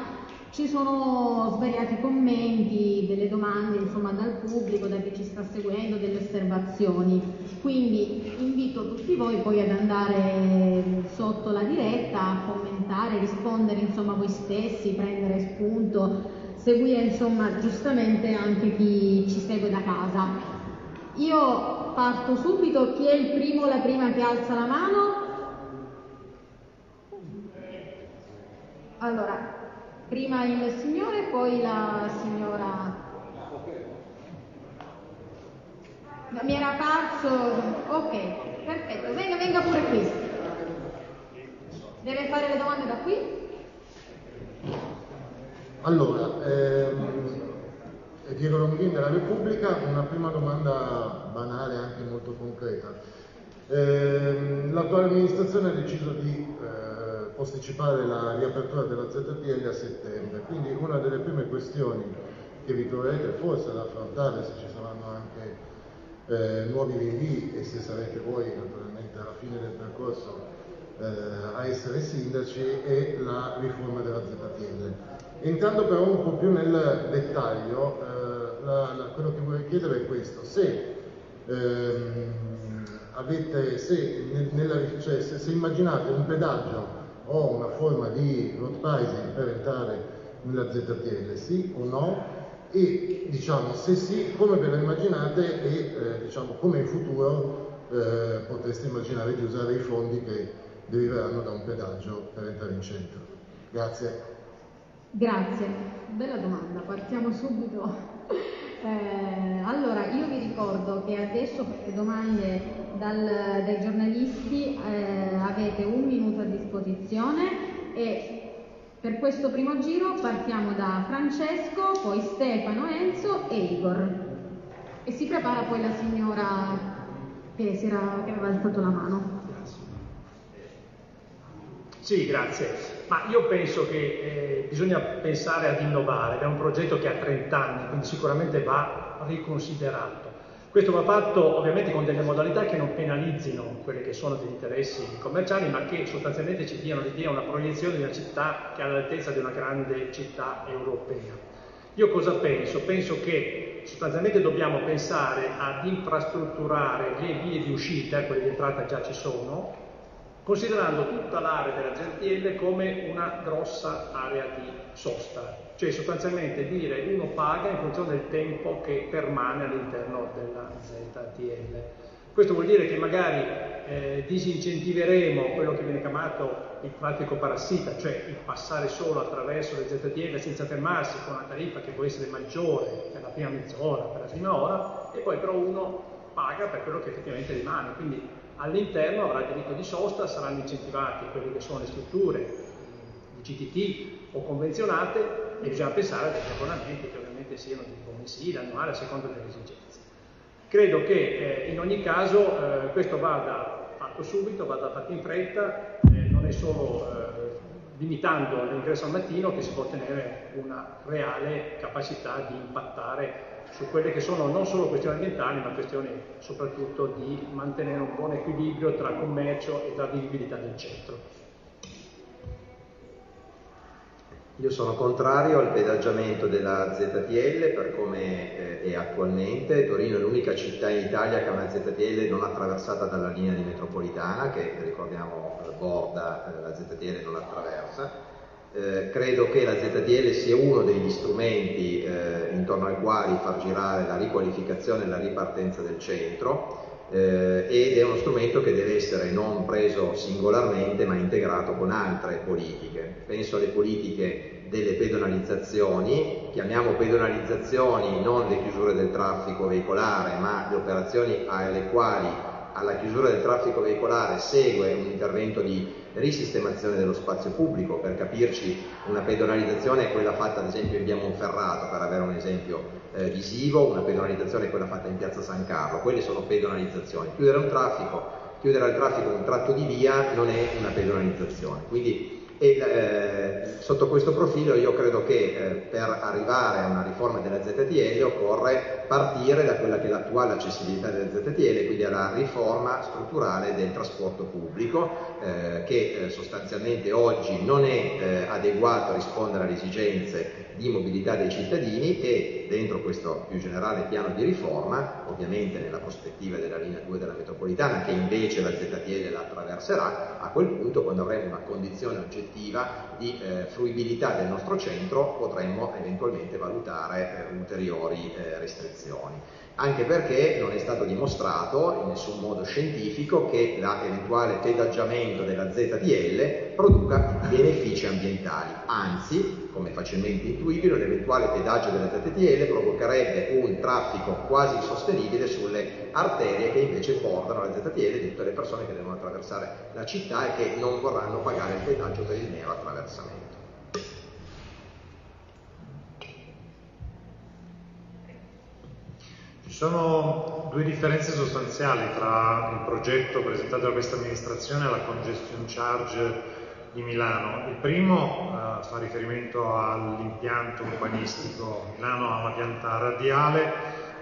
ci sono svariati commenti, delle domande insomma, dal pubblico, da chi ci sta seguendo, delle osservazioni. Quindi invito tutti voi poi ad andare sotto la diretta a commentare, rispondere insomma voi stessi, prendere spunto, seguire insomma giustamente anche chi ci segue da casa. Io parto subito, chi è il primo la prima che alza la mano? Allora, Prima il signore, poi la signora. Mi era parso. Ok, perfetto. Venga, venga pure qui. Deve fare le domande da qui? Allora, ehm, Diego Longhin della Repubblica, una prima domanda banale, anche molto concreta. Eh, l'attuale amministrazione ha deciso di eh, posticipare la riapertura della ZTL a settembre, quindi una delle prime questioni che vi troverete forse ad affrontare se ci saranno anche eh, nuovi rinvii e se sarete voi naturalmente alla fine del percorso eh, a essere sindaci è la riforma della ZTL. Entrando però un po' più nel dettaglio, eh, la, la, quello che vorrei chiedere è questo, se, ehm, avete, se, nella, cioè, se, se immaginate un pedaggio o una forma di road pricing per entrare nella ZTL, sì o no? E diciamo, se sì, come ve la immaginate e eh, diciamo, come in futuro eh, potreste immaginare di usare i fondi che deriveranno da un pedaggio per entrare in centro. Grazie. Grazie, bella domanda, partiamo subito. Eh, allora, io vi ricordo che adesso per le domande dal, dai giornalisti eh, avete un minuto a disposizione e per questo primo giro partiamo da Francesco, poi Stefano, Enzo e Igor. E si prepara poi la signora che, era, che aveva alzato la mano. Sì, grazie. Ma io penso che eh, bisogna pensare ad innovare, è un progetto che ha 30 anni, quindi sicuramente va riconsiderato. Questo va fatto ovviamente con delle modalità che non penalizzino quelli che sono degli interessi commerciali, ma che sostanzialmente ci diano l'idea, una proiezione di una città che è all'altezza di una grande città europea. Io cosa penso? Penso che sostanzialmente dobbiamo pensare ad infrastrutturare le vie di uscita, quelle di entrata già ci sono, considerando tutta l'area della ZTL come una grossa area di sosta, cioè sostanzialmente dire uno paga in funzione del tempo che permane all'interno della ZTL. Questo vuol dire che magari eh, disincentiveremo quello che viene chiamato il traffico parassita, cioè il passare solo attraverso le ZTL senza fermarsi con una tariffa che può essere maggiore per la prima mezz'ora, per la prima ora, e poi però uno paga per quello che effettivamente rimane. Quindi all'interno avrà diritto di sosta, saranno incentivati quelle che sono le strutture di CTT o convenzionate e bisogna pensare a degli abbonamenti che ovviamente siano tipo mensile, annuale, a seconda delle esigenze. Credo che eh, in ogni caso eh, questo vada fatto subito, vada fatto in fretta, eh, non è solo eh, limitando l'ingresso al mattino che si può ottenere una reale capacità di impattare su quelle che sono non solo questioni ambientali, ma questioni soprattutto di mantenere un buon equilibrio tra commercio e tra vivibilità del centro. Io sono contrario al pedaggiamento della ZTL per come eh, è attualmente. Torino è l'unica città in Italia che ha una ZTL non attraversata dalla linea di metropolitana, che ricordiamo eh, borda eh, la ZTL non attraversa eh, credo che la ZDL sia uno degli strumenti eh, intorno ai quali far girare la riqualificazione e la ripartenza del centro eh, ed è uno strumento che deve essere non preso singolarmente ma integrato con altre politiche. Penso alle politiche delle pedonalizzazioni, chiamiamo pedonalizzazioni non le chiusure del traffico veicolare ma le operazioni alle quali alla chiusura del traffico veicolare segue un intervento di risistemazione dello spazio pubblico, per capirci una pedonalizzazione è quella fatta ad esempio in via Monferrato, per avere un esempio eh, visivo, una pedonalizzazione è quella fatta in piazza San Carlo, quelle sono pedonalizzazioni. Chiudere un traffico, chiudere al traffico un tratto di via non è una pedonalizzazione, quindi e eh, sotto questo profilo io credo che eh, per arrivare a una riforma della ZTL occorre partire da quella che è l'attuale accessibilità della ZTL, quindi alla riforma strutturale del trasporto pubblico eh, che eh, sostanzialmente oggi non è eh, adeguato a rispondere alle esigenze di mobilità dei cittadini e dentro questo più generale piano di riforma, ovviamente nella prospettiva della linea 2 della metropolitana che invece la ZTL la attraverserà, a quel punto quando avremo una condizione oggettiva di eh, fruibilità del nostro centro potremmo eventualmente valutare eh, ulteriori eh, restrizioni anche perché non è stato dimostrato in nessun modo scientifico che l'eventuale pedaggiamento della ZTL produca benefici ambientali, anzi, come facilmente intuibile, un eventuale pedaggio della ZTL provocherebbe un traffico quasi insostenibile sulle arterie che invece portano la ZTL di tutte le persone che devono attraversare la città e che non vorranno pagare il pedaggio per il mero attraversamento. Ci sono due differenze sostanziali tra il progetto presentato da questa amministrazione e la congestion charge di Milano. Il primo uh, fa riferimento all'impianto urbanistico. Milano ha una pianta radiale,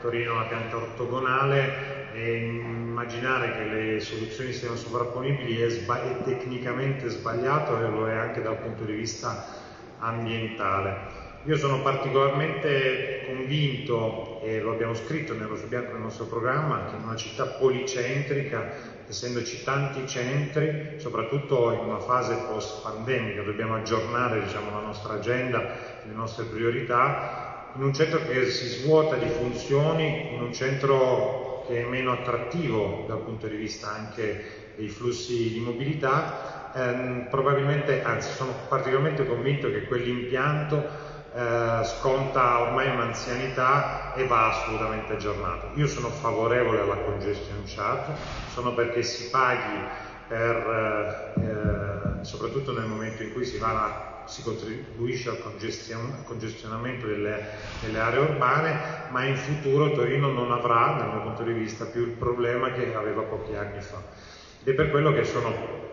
Torino una pianta ortogonale e immaginare che le soluzioni siano sovrapponibili è, sba- è tecnicamente sbagliato e lo è anche dal punto di vista ambientale. Io sono particolarmente convinto, e lo abbiamo scritto nello su bianco nel nostro programma, che in una città policentrica essendoci tanti centri, soprattutto in una fase post-pandemica, dobbiamo aggiornare diciamo, la nostra agenda, le nostre priorità, in un centro che si svuota di funzioni, in un centro che è meno attrattivo dal punto di vista anche dei flussi di mobilità, ehm, probabilmente, anzi sono particolarmente convinto che quell'impianto eh, sconta ormai un'anzianità e va assolutamente aggiornato. Io sono favorevole alla congestion charge, sono perché si paghi per, eh, soprattutto nel momento in cui si, a, si contribuisce al congestion, congestionamento delle, delle, aree urbane, ma in futuro Torino non avrà, dal mio punto di vista, più il problema che aveva pochi anni fa. Ed è per quello che sono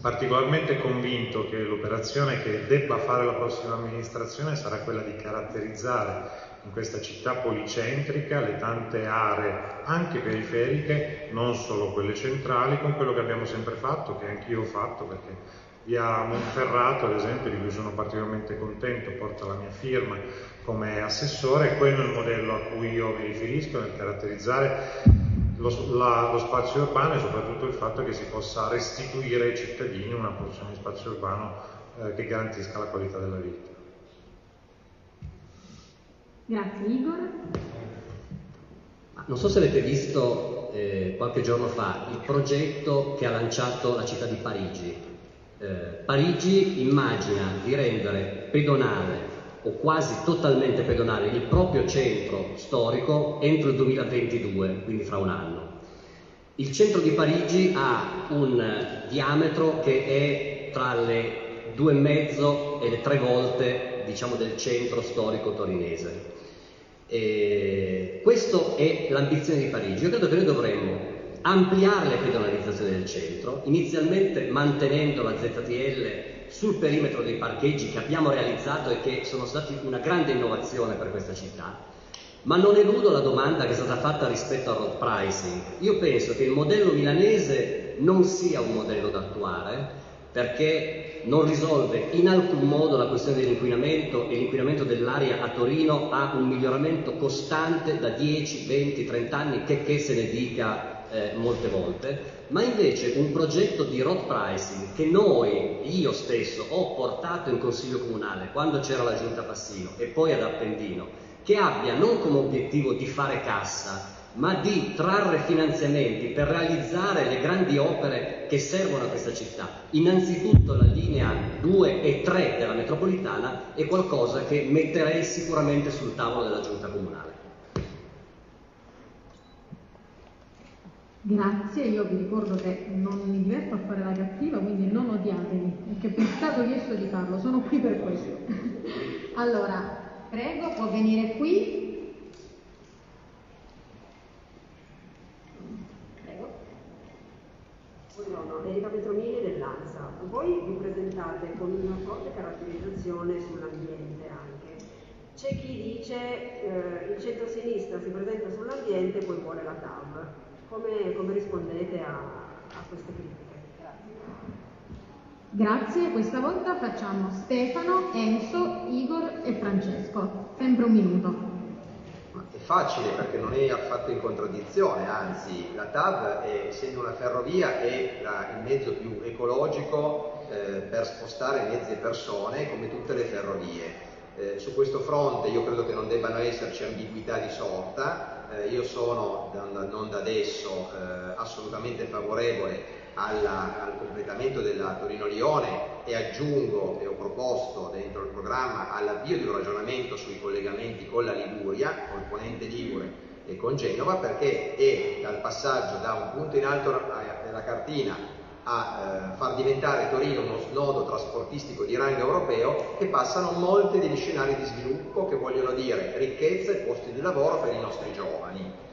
particolarmente convinto che l'operazione che debba fare la prossima amministrazione sarà quella di caratterizzare in questa città policentrica le tante aree anche periferiche, non solo quelle centrali, con quello che abbiamo sempre fatto, che anch'io ho fatto perché via Monferrato, ad esempio, di cui sono particolarmente contento, porta la mia firma come assessore, quello è il modello a cui io mi riferisco nel caratterizzare lo, la, lo, spazio urbano e soprattutto il fatto che si possa restituire ai cittadini una porzione di spazio urbano eh, che garantisca la qualità della vita. Grazie Igor. Non so se avete visto eh, qualche giorno fa il progetto che ha lanciato la città di Parigi. Eh, Parigi immagina di rendere pedonale o quasi totalmente pedonale il proprio centro storico entro il 2022, quindi fra un anno. Il centro di Parigi ha un diametro che è tra le due e mezzo e le tre volte diciamo, del centro storico torinese. E questa è l'ambizione di Parigi. Io credo che noi dovremmo ampliare le pedonalizzazioni del centro, inizialmente mantenendo la ZTL sul perimetro dei parcheggi che abbiamo realizzato e che sono stati una grande innovazione per questa città, ma non eludo la domanda che è stata fatta rispetto al road pricing. Io penso che il modello milanese non sia un modello da attuare perché non risolve in alcun modo la questione dell'inquinamento e l'inquinamento dell'aria a Torino ha un miglioramento costante da 10, 20, 30 anni, che, che se ne dica eh, molte volte, ma invece un progetto di road pricing che noi, io stesso, ho portato in consiglio comunale quando c'era la giunta Passino e poi ad Appendino, che abbia non come obiettivo di fare cassa, ma di trarre finanziamenti per realizzare le grandi opere che servono a questa città. Innanzitutto la linea 2 e 3 della metropolitana è qualcosa che metterei sicuramente sul tavolo della giunta comunale. Grazie, io vi ricordo che non mi diverto a fare la cattiva, quindi non odiatemi, perché per stato chiesto di farlo, sono qui per questo. allora, prego, può venire qui. Prego. Buongiorno, Erika Petromini dell'ANSA. Voi vi presentate con una forte caratterizzazione sull'ambiente anche. C'è chi dice eh, il centro-sinistra si presenta sull'ambiente e poi vuole la TAV come, come rispondete a, a queste critiche? Grazie. Grazie, questa volta facciamo Stefano, Enzo, Igor e Francesco. Sempre un minuto. È facile perché non è affatto in contraddizione, anzi la TAV, è, essendo una ferrovia, è la, il mezzo più ecologico eh, per spostare mezzi e persone come tutte le ferrovie. Eh, su questo fronte io credo che non debbano esserci ambiguità di sorta, eh, io sono non da adesso eh, assolutamente favorevole alla, al completamento della Torino-Lione e aggiungo e ho proposto dentro il programma all'avvio di un ragionamento sui collegamenti con la Liguria, col ponente Ligure e con Genova perché è dal passaggio da un punto in alto della cartina a eh, far diventare Torino uno snodo trasportistico di rango europeo che passano molti degli scenari di sviluppo che vogliono dire ricchezza e posti di lavoro per i nostri giovani.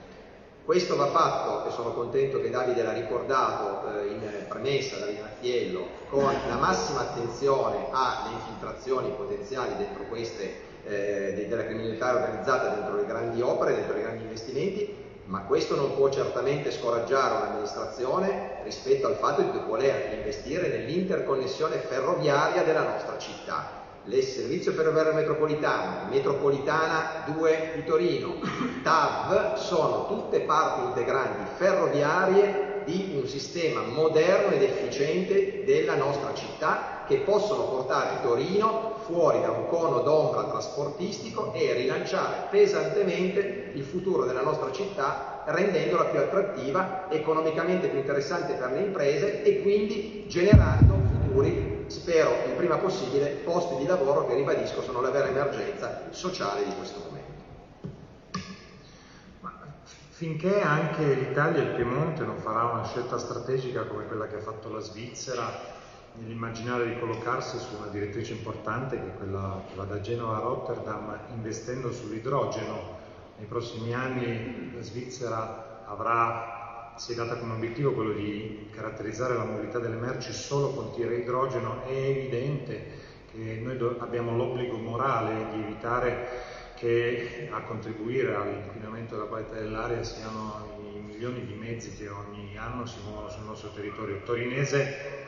Questo va fatto, e sono contento che Davide l'ha ricordato eh, in premessa, Davide Mattiello, con la massima attenzione alle infiltrazioni potenziali dentro queste, eh, della criminalità organizzata dentro le grandi opere, dentro i grandi investimenti, ma questo non può certamente scoraggiare un'amministrazione rispetto al fatto di voler investire nell'interconnessione ferroviaria della nostra città. Il servizio ferroviario metropolitano, metropolitana 2 di Torino, TAV, sono tutte parti integranti ferroviarie di un sistema moderno ed efficiente della nostra città che possono portare Torino fuori da un cono d'ombra trasportistico e rilanciare pesantemente il futuro della nostra città rendendola più attrattiva, economicamente più interessante per le imprese e quindi generando futuri spero il prima possibile, posti di lavoro che ribadisco sono la vera emergenza sociale di questo momento. finché anche l'Italia e il Piemonte non farà una scelta strategica come quella che ha fatto la Svizzera nell'immaginare di collocarsi su una direttrice importante che è quella che va da Genova a Rotterdam investendo sull'idrogeno, nei prossimi anni la Svizzera avrà si è data come obiettivo quello di caratterizzare la mobilità delle merci solo con tir e idrogeno, è evidente che noi abbiamo l'obbligo morale di evitare che a contribuire all'inquinamento della qualità dell'aria siano i milioni di mezzi che ogni anno si muovono sul nostro territorio torinese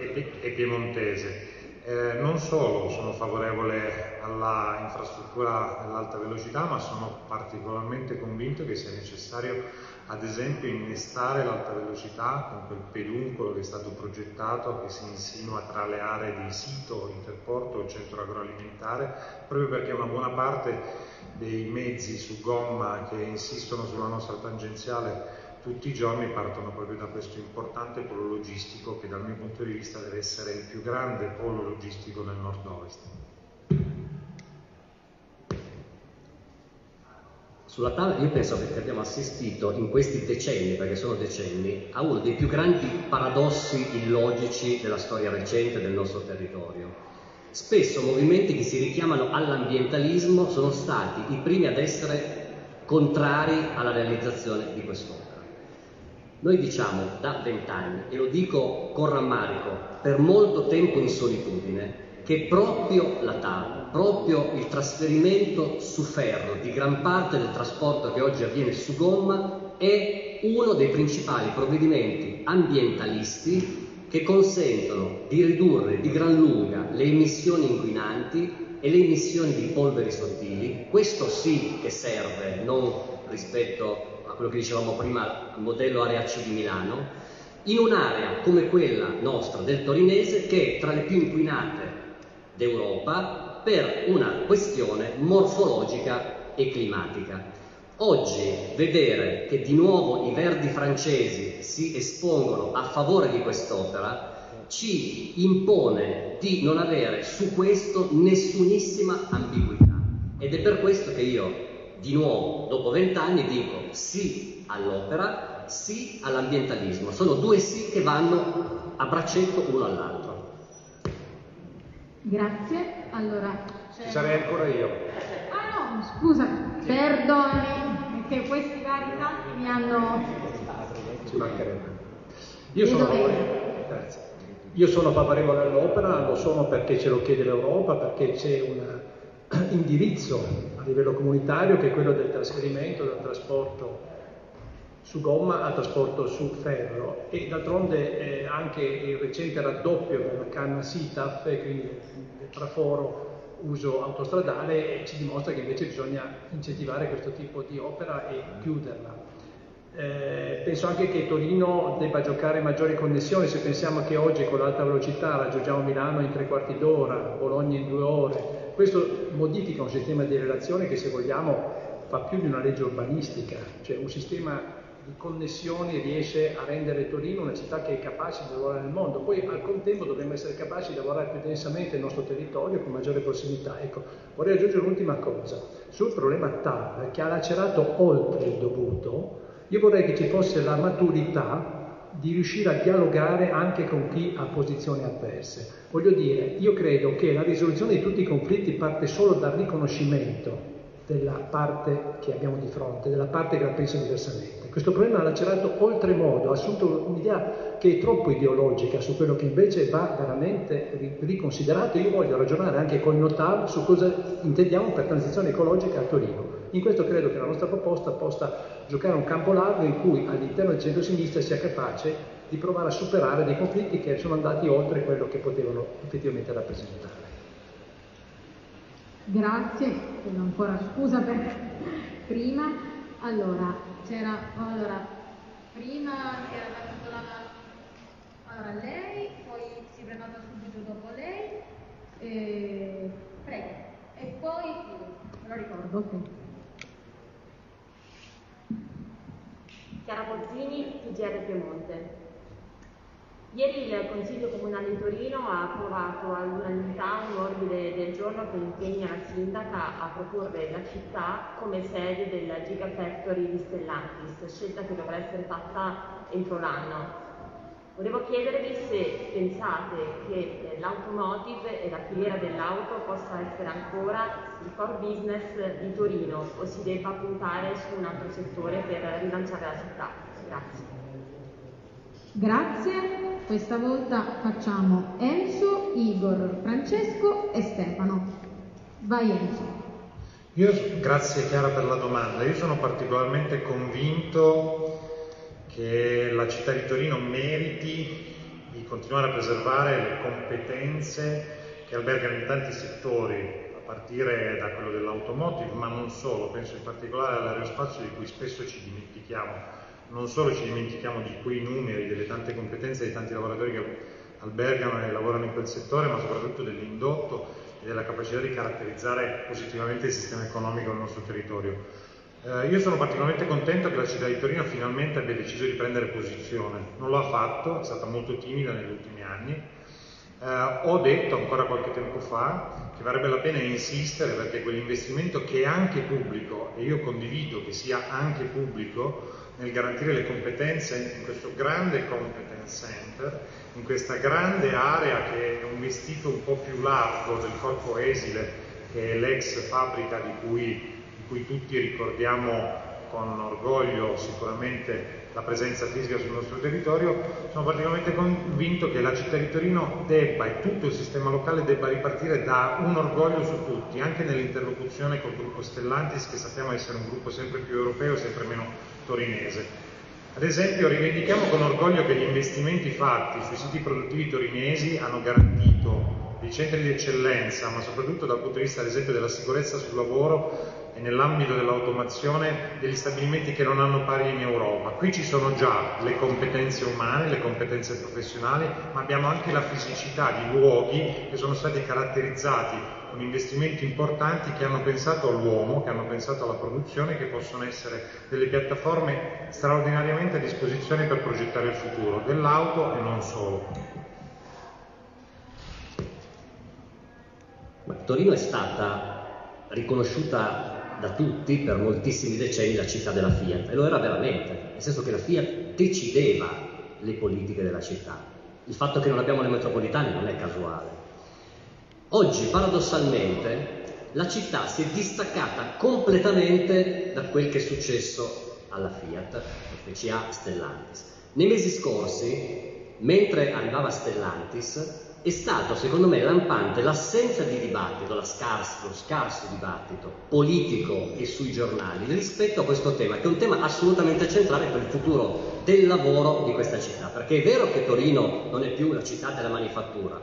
e, piemontese. Eh, non solo sono favorevole alla infrastruttura dell'alta velocità, ma sono particolarmente convinto che sia necessario ad esempio innestare l'alta velocità con quel peduncolo che è stato progettato che si insinua tra le aree di sito, interporto e centro agroalimentare, proprio perché una buona parte dei mezzi su gomma che insistono sulla nostra tangenziale tutti i giorni partono proprio da questo importante polo logistico che dal mio punto di vista deve essere il più grande polo logistico del nord-ovest. Sulla TAV io penso che abbiamo assistito in questi decenni, perché sono decenni, a uno dei più grandi paradossi illogici della storia recente del nostro territorio. Spesso movimenti che si richiamano all'ambientalismo sono stati i primi ad essere contrari alla realizzazione di quest'opera. Noi diciamo da vent'anni, e lo dico con rammarico, per molto tempo in solitudine, che proprio la TAV, proprio il trasferimento su ferro di gran parte del trasporto che oggi avviene su gomma è uno dei principali provvedimenti ambientalisti che consentono di ridurre di gran lunga le emissioni inquinanti e le emissioni di polveri sottili. Questo sì che serve, non rispetto quello che dicevamo prima, modello Area C di Milano, in un'area come quella nostra del torinese che è tra le più inquinate d'Europa per una questione morfologica e climatica. Oggi vedere che di nuovo i verdi francesi si espongono a favore di quest'opera ci impone di non avere su questo nessunissima ambiguità. Ed è per questo che io, di nuovo, dopo vent'anni, dico sì all'opera, sì all'ambientalismo. Sono due sì che vanno a braccetto uno all'altro. Grazie. Allora, Ci sarei ancora io. Ah no, scusa, perdoni, perché questi vari tanti mi hanno... Ci mancherebbe. Io sono, Grazie. Io sono favorevole all'opera, lo sono perché ce lo chiede l'Europa, perché c'è un indirizzo a livello comunitario che è quello del trasferimento, del trasporto su gomma a trasporto su ferro e d'altronde eh, anche il recente raddoppio della canna SITAF, quindi del traforo uso autostradale, ci dimostra che invece bisogna incentivare questo tipo di opera e chiuderla. Eh, penso anche che Torino debba giocare maggiori connessioni, se pensiamo che oggi con l'alta velocità raggiungiamo Milano in tre quarti d'ora, Bologna in due ore, questo modifica un sistema di relazione che se vogliamo fa più di una legge urbanistica, cioè un sistema di connessioni riesce a rendere Torino una città che è capace di lavorare nel mondo. Poi al contempo dobbiamo essere capaci di lavorare più densamente il nostro territorio con maggiore prossimità. Ecco, vorrei aggiungere un'ultima cosa. Sul problema TAV, che ha lacerato oltre il dovuto, io vorrei che ci fosse la maturità di riuscire a dialogare anche con chi ha posizioni avverse. Voglio dire, io credo che la risoluzione di tutti i conflitti parte solo dal riconoscimento della parte che abbiamo di fronte, della parte che la pensa diversamente. Questo problema ha lacerato oltremodo, ha assunto un'idea che è troppo ideologica su quello che invece va veramente riconsiderato. Io voglio ragionare anche con Notav su cosa intendiamo per transizione ecologica a Torino. In questo credo che la nostra proposta possa giocare un campo largo in cui all'interno del centro-sinistra sia capace di provare a superare dei conflitti che sono andati oltre quello che potevano effettivamente rappresentare. Grazie, chiedo ancora scusa per prima. Allora, c'era allora, prima era la allora lei, poi si prenota subito dopo lei, e... prego, e poi me lo ricordo, ok. Chiara Pozzini, PGR Piemonte. Ieri il Consiglio Comunale di Torino ha approvato all'unanimità un ordine del giorno che impegna la sindaca a proporre la città come sede della Gigafactory di Stellantis, scelta che dovrà essere fatta entro l'anno. Volevo chiedervi se pensate che l'automotive e la filiera dell'auto possa essere ancora il core business di Torino o si debba puntare su un altro settore per rilanciare la città. Grazie. Grazie, questa volta facciamo Enzo, Igor, Francesco e Stefano. Vai Enzo. Io, grazie Chiara per la domanda, io sono particolarmente convinto che la città di Torino meriti di continuare a preservare le competenze che albergano in tanti settori, a partire da quello dell'automotive, ma non solo, penso in particolare all'aerospazio di cui spesso ci dimentichiamo non solo ci dimentichiamo di quei numeri, delle tante competenze dei tanti lavoratori che albergano e lavorano in quel settore, ma soprattutto dell'indotto e della capacità di caratterizzare positivamente il sistema economico del nostro territorio. Eh, io sono particolarmente contento che la città di Torino finalmente abbia deciso di prendere posizione. Non lo ha fatto, è stata molto timida negli ultimi anni. Eh, ho detto ancora qualche tempo fa che varrebbe la pena insistere perché quell'investimento che è anche pubblico, e io condivido che sia anche pubblico, nel garantire le competenze in questo grande competence center, in questa grande area che è un vestito un po' più largo del corpo esile, che è l'ex fabbrica di cui, cui tutti ricordiamo con orgoglio sicuramente la presenza fisica sul nostro territorio, sono particolarmente convinto che la città di Torino debba e tutto il sistema locale debba ripartire da un orgoglio su tutti, anche nell'interlocuzione col gruppo Stellantis, che sappiamo essere un gruppo sempre più europeo e sempre meno torinese. Ad esempio rivendichiamo con orgoglio che gli investimenti fatti sui siti produttivi torinesi hanno garantito dei centri di eccellenza, ma soprattutto dal punto di vista ad esempio della sicurezza sul lavoro e nell'ambito dell'automazione degli stabilimenti che non hanno pari in Europa. Qui ci sono già le competenze umane, le competenze professionali, ma abbiamo anche la fisicità di luoghi che sono stati caratterizzati con investimenti importanti che hanno pensato all'uomo, che hanno pensato alla produzione, che possono essere delle piattaforme straordinariamente a disposizione per progettare il futuro dell'auto e non solo. Torino è stata riconosciuta da tutti per moltissimi decenni la città della Fiat e lo era veramente, nel senso che la Fiat decideva le politiche della città. Il fatto che non abbiamo le metropolitane non è casuale. Oggi, paradossalmente, la città si è distaccata completamente da quel che è successo alla Fiat, FCA Stellantis. Nei mesi scorsi, mentre arrivava Stellantis, è stato secondo me lampante l'assenza di dibattito, la scarso, lo scarso dibattito politico e sui giornali rispetto a questo tema, che è un tema assolutamente centrale per il futuro del lavoro di questa città, perché è vero che Torino non è più la città della manifattura,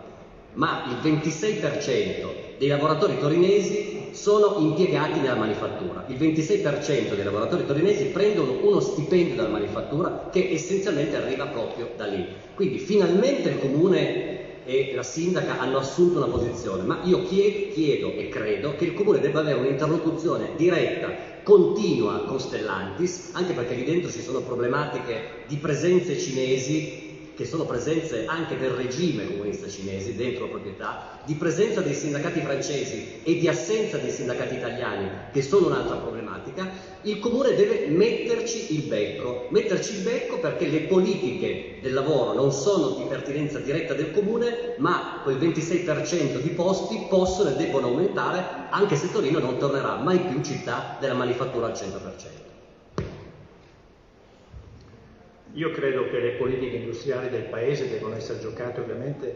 ma il 26% dei lavoratori torinesi sono impiegati nella manifattura, il 26% dei lavoratori torinesi prendono uno stipendio dalla manifattura che essenzialmente arriva proprio da lì. Quindi finalmente il comune e la sindaca hanno assunto una posizione, ma io chiedo, chiedo e credo che il comune debba avere un'interlocuzione diretta, continua con Stellantis, anche perché lì dentro ci sono problematiche di presenze cinesi che sono presenze anche del regime comunista cinese dentro proprietà, di presenza dei sindacati francesi e di assenza dei sindacati italiani, che sono un'altra problematica, il comune deve metterci il becco, metterci il becco perché le politiche del lavoro non sono di pertinenza diretta del comune, ma quel 26% di posti possono e debbono aumentare, anche se Torino non tornerà mai più città della manifattura al 100%. Io credo che le politiche industriali del Paese devono essere giocate ovviamente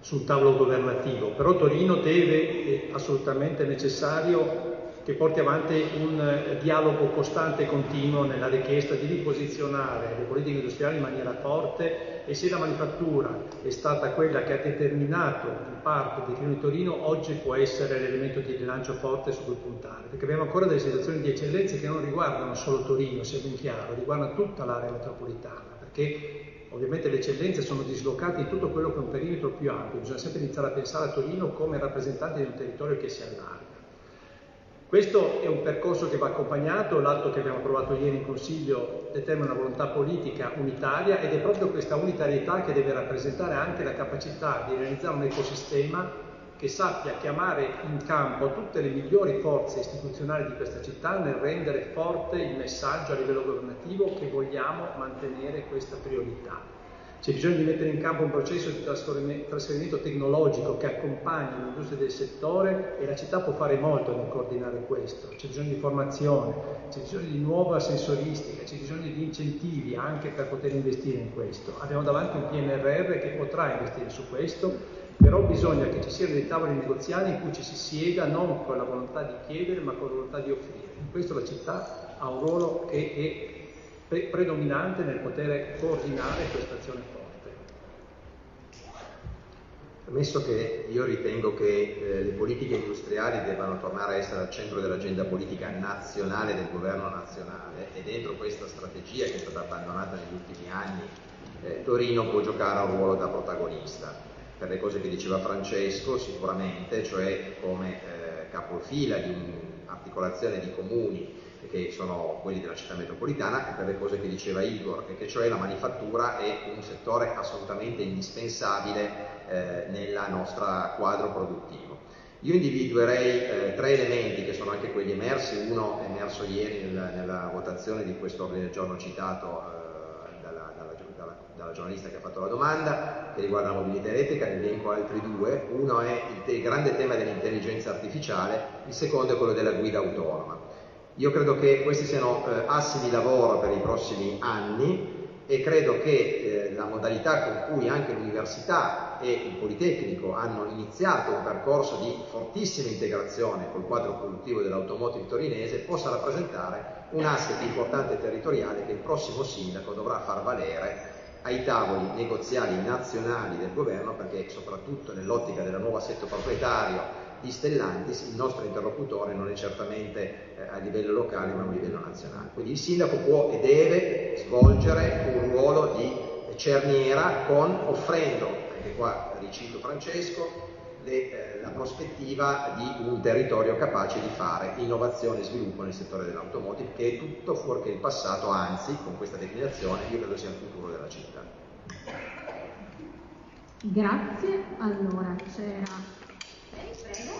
sul tavolo governativo, però Torino deve, è assolutamente necessario, che porti avanti un eh, dialogo costante e continuo nella richiesta di riposizionare le politiche industriali in maniera forte e se la manifattura è stata quella che ha determinato in parte il declino di Torino, oggi può essere l'elemento di rilancio forte su cui puntare, perché abbiamo ancora delle situazioni di eccellenze che non riguardano solo Torino, sia ben chiaro, riguardano tutta l'area metropolitana, perché ovviamente le eccellenze sono dislocate in tutto quello che è un perimetro più ampio, bisogna sempre iniziare a pensare a Torino come rappresentante di un territorio che si allarga. Questo è un percorso che va accompagnato, l'atto che abbiamo approvato ieri in Consiglio determina una volontà politica unitaria ed è proprio questa unitarietà che deve rappresentare anche la capacità di realizzare un ecosistema che sappia chiamare in campo tutte le migliori forze istituzionali di questa città nel rendere forte il messaggio a livello governativo che vogliamo mantenere questa priorità. C'è bisogno di mettere in campo un processo di trasferimento tecnologico che accompagni l'industria del settore e la città può fare molto nel coordinare questo. C'è bisogno di formazione, c'è bisogno di nuova sensoristica, c'è bisogno di incentivi anche per poter investire in questo. Abbiamo davanti un PNRR che potrà investire su questo, però bisogna che ci siano dei tavoli negoziali in cui ci si sieda non con la volontà di chiedere ma con la volontà di offrire. In questo la città ha un ruolo che è pre- predominante nel poter coordinare questa azione forte. Ammesso che io ritengo che eh, le politiche industriali debbano tornare a essere al centro dell'agenda politica nazionale del governo nazionale e dentro questa strategia che è stata abbandonata negli ultimi anni, eh, Torino può giocare un ruolo da protagonista per le cose che diceva Francesco sicuramente, cioè come eh, capofila di un'articolazione di comuni che sono quelli della città metropolitana e per le cose che diceva Igor, e che cioè la manifattura è un settore assolutamente indispensabile eh, nella nostra quadro produttivo. Io individuerei eh, tre elementi che sono anche quelli emersi, uno è emerso ieri nella, nella votazione di questo ordine del giorno citato eh, dalla, dalla, dalla, dalla, giornalista che ha fatto la domanda, che riguarda la mobilità elettrica, ne elenco altri due, uno è il, il grande tema dell'intelligenza artificiale, il secondo è quello della guida autonoma. Io credo che questi siano eh, assi di lavoro per i prossimi anni e credo che eh, la modalità con cui anche l'università e il Politecnico hanno iniziato un percorso di fortissima integrazione col quadro produttivo dell'automotive torinese possa rappresentare un asset importante territoriale che il prossimo sindaco dovrà far valere ai tavoli negoziali nazionali del governo perché soprattutto nell'ottica del nuovo assetto proprietario di Stellantis il nostro interlocutore non è certamente eh, a livello locale ma a livello nazionale. Quindi il sindaco può e deve svolgere un ruolo di cerniera con, offrendo, anche qua ricito Francesco, le, eh, la prospettiva di un territorio capace di fare innovazione e sviluppo nel settore dell'automotive che è tutto fuorché il passato, anzi con questa declinazione io credo sia il futuro della città. Grazie, allora c'era Prego.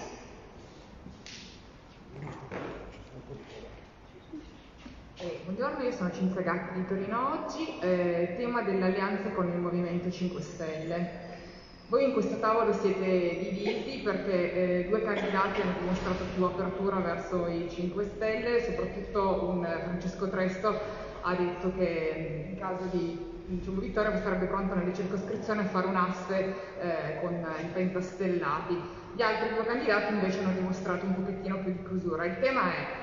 Eh, buongiorno, io sono Cinzia Gatti di Torino Oggi, eh, tema delle alleanze con il Movimento 5 Stelle. Voi in questo tavolo siete divisi perché eh, due candidati hanno dimostrato più apertura verso i 5 Stelle, soprattutto un Francesco Tresto ha detto che in caso di diciamo, vittoria sarebbe pronto nelle circoscrizioni a fare un asse eh, con i pentastellati. Gli altri due candidati invece hanno dimostrato un pochettino più di chiusura. Il tema è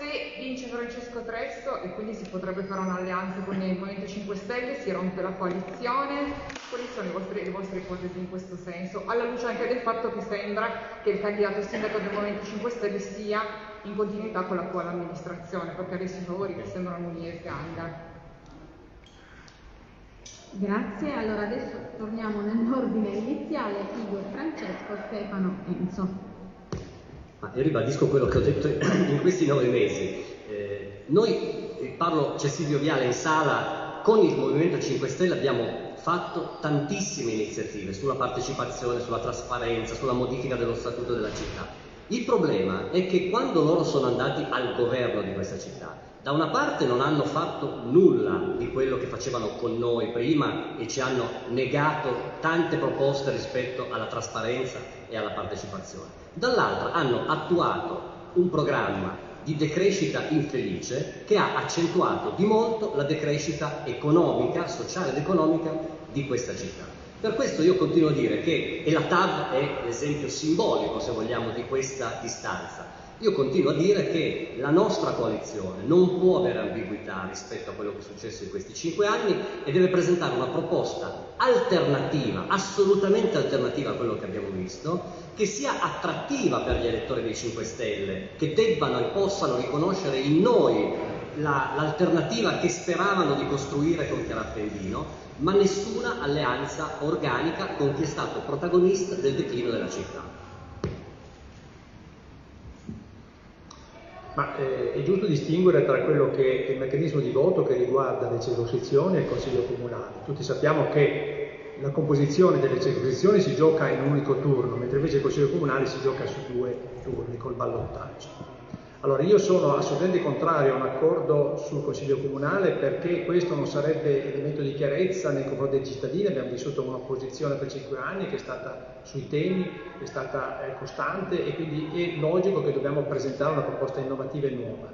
se vince Francesco Tresto e quindi si potrebbe fare un'alleanza con il Movimento 5 Stelle, si rompe la coalizione, quali sono le vostre, le vostre ipotesi in questo senso? Alla luce anche del fatto che sembra che il candidato sindaco del Movimento 5 Stelle sia in continuità con l'attuale amministrazione, perché adesso i favori che sembrano unire e. Grazie, allora adesso torniamo nell'ordine iniziale, Igor, Francesco, Stefano, Enzo. Ma io ribadisco quello che ho detto in questi nove mesi. Eh, noi, parlo, c'è Silvio Viale in sala, con il Movimento 5 Stelle abbiamo fatto tantissime iniziative sulla partecipazione, sulla trasparenza, sulla modifica dello statuto della città. Il problema è che quando loro sono andati al governo di questa città, da una parte non hanno fatto nulla di quello che facevano con noi prima e ci hanno negato tante proposte rispetto alla trasparenza e alla partecipazione, dall'altra hanno attuato un programma di decrescita infelice che ha accentuato di molto la decrescita economica, sociale ed economica di questa città. Per questo io continuo a dire che, e la TAV è l'esempio simbolico, se vogliamo, di questa distanza, io continuo a dire che la nostra coalizione non può avere ambiguità rispetto a quello che è successo in questi cinque anni e deve presentare una proposta alternativa, assolutamente alternativa a quello che abbiamo visto, che sia attrattiva per gli elettori dei 5 Stelle, che debbano e possano riconoscere in noi la, l'alternativa che speravano di costruire con Chiaraffendino, ma nessuna alleanza organica con chi è stato protagonista del declino della città. Ma eh, è giusto distinguere tra quello che è il meccanismo di voto che riguarda le circoscrizioni e il Consiglio Comunale. Tutti sappiamo che la composizione delle circoscrizioni si gioca in un unico turno, mentre invece il Consiglio Comunale si gioca su due turni col ballottaggio. Allora io sono assolutamente contrario a un accordo sul Consiglio Comunale perché questo non sarebbe elemento di chiarezza nei confronti dei cittadini, abbiamo vissuto un'opposizione per cinque anni che è stata sui temi, è stata eh, costante e quindi è logico che dobbiamo presentare una proposta innovativa e nuova.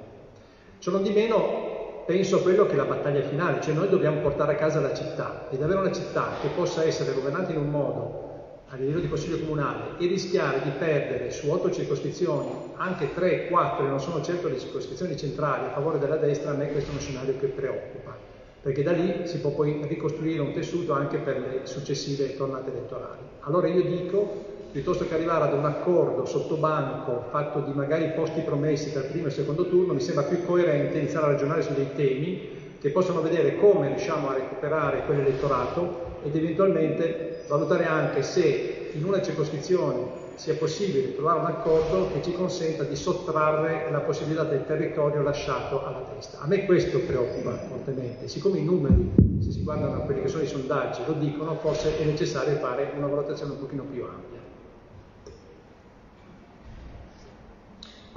Ciò non di meno penso a quello che è la battaglia finale, cioè noi dobbiamo portare a casa la città ed avere una città che possa essere governata in un modo a livello di Consiglio Comunale e rischiare di perdere su otto circoscrizioni, anche tre, quattro, e non sono certo le circoscrizioni centrali a favore della destra, a me questo è uno scenario che preoccupa, perché da lì si può poi ricostruire un tessuto anche per le successive tornate elettorali. Allora io dico, piuttosto che arrivare ad un accordo sotto banco fatto di magari posti promessi per primo e secondo turno, mi sembra più coerente iniziare a ragionare su dei temi che possono vedere come riusciamo a recuperare quell'elettorato ed eventualmente valutare anche se in una circoscrizione sia possibile trovare un accordo che ci consenta di sottrarre la possibilità del territorio lasciato alla testa. A me questo preoccupa fortemente, siccome i numeri, se si guardano a quelli che sono i sondaggi, lo dicono, forse è necessario fare una valutazione un pochino più ampia.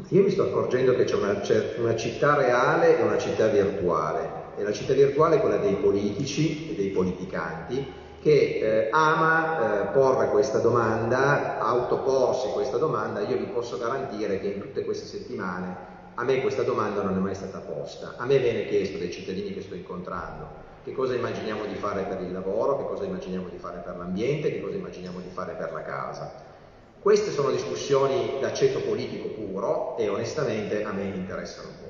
Io mi sto accorgendo che c'è una, una città reale e una città virtuale e la città virtuale è quella dei politici e dei politicanti che eh, ama eh, porre questa domanda, autoporsi questa domanda, io vi posso garantire che in tutte queste settimane a me questa domanda non è mai stata posta. A me viene chiesto dai cittadini che sto incontrando che cosa immaginiamo di fare per il lavoro, che cosa immaginiamo di fare per l'ambiente, che cosa immaginiamo di fare per la casa. Queste sono discussioni d'aceto politico puro e onestamente a me interessano poco.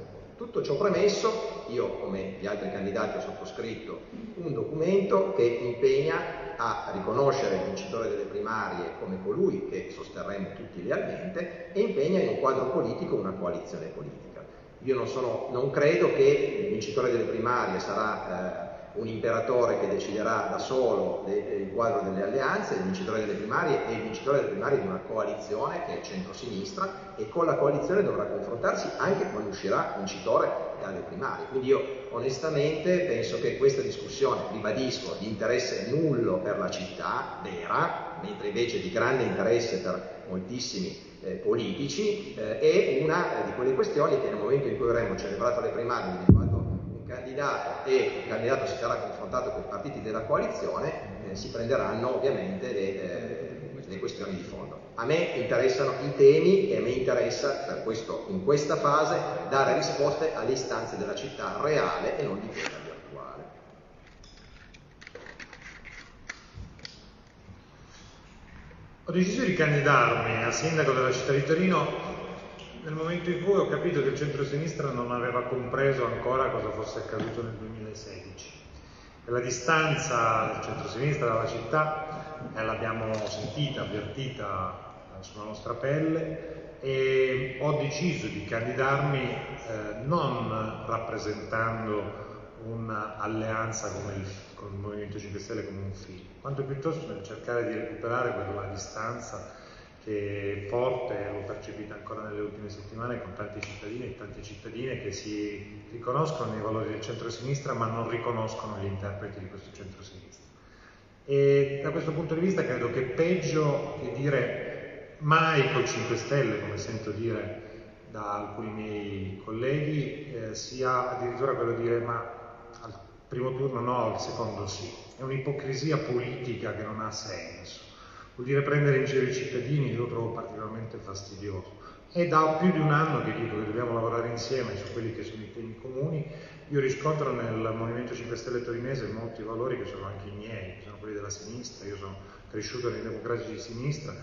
Tutto ciò premesso, io come gli altri candidati ho sottoscritto un documento che impegna a riconoscere il vincitore delle primarie come colui che sosterremo tutti lealmente e impegna in un quadro politico una coalizione politica. Io non, sono, non credo che il vincitore delle primarie sarà... Eh, un imperatore che deciderà da solo il quadro delle alleanze, il vincitore delle primarie e il vincitore delle primarie di una coalizione che è centro-sinistra e con la coalizione dovrà confrontarsi anche quando uscirà vincitore dalle primarie. Quindi io onestamente penso che questa discussione, ribadisco, di interesse nullo per la città vera, mentre invece di grande interesse per moltissimi eh, politici, eh, è una di quelle questioni che nel momento in cui avremo celebrato le primarie, candidato e il candidato si sarà confrontato con i partiti della coalizione, eh, si prenderanno ovviamente le, eh, le, questioni di fondo. A me interessano i temi e a me interessa questo, in questa fase dare risposte alle istanze della città reale e non di quella virtuale. Ho deciso di candidarmi a sindaco della città di Torino nel momento in cui ho capito che il centro-sinistra non aveva compreso ancora cosa fosse accaduto nel 2016. E la distanza del centro-sinistra dalla città eh, l'abbiamo sentita, avvertita eh, sulla nostra pelle e ho deciso di candidarmi eh, non rappresentando un'alleanza con il Movimento 5 Stelle come un film, quanto piuttosto nel cercare di recuperare quella distanza che è forte, l'ho percepita ancora nelle ultime settimane con tanti cittadini e tante cittadine che si riconoscono nei valori del centro-sinistra ma non riconoscono gli interpreti di questo centro-sinistra. E da questo punto di vista credo che peggio che dire mai col 5 Stelle, come sento dire da alcuni miei colleghi, eh, sia addirittura quello di dire ma al primo turno no, al secondo sì. È un'ipocrisia politica che non ha senso. Vuol dire prendere in giro i cittadini, io lo trovo particolarmente fastidioso. È da più di un anno che dico che dobbiamo lavorare insieme su quelli che sono i temi comuni. Io riscontro nel Movimento 5 Stelle torinese molti valori che sono anche i miei, sono quelli della sinistra. Io sono cresciuto nei democratici di sinistra.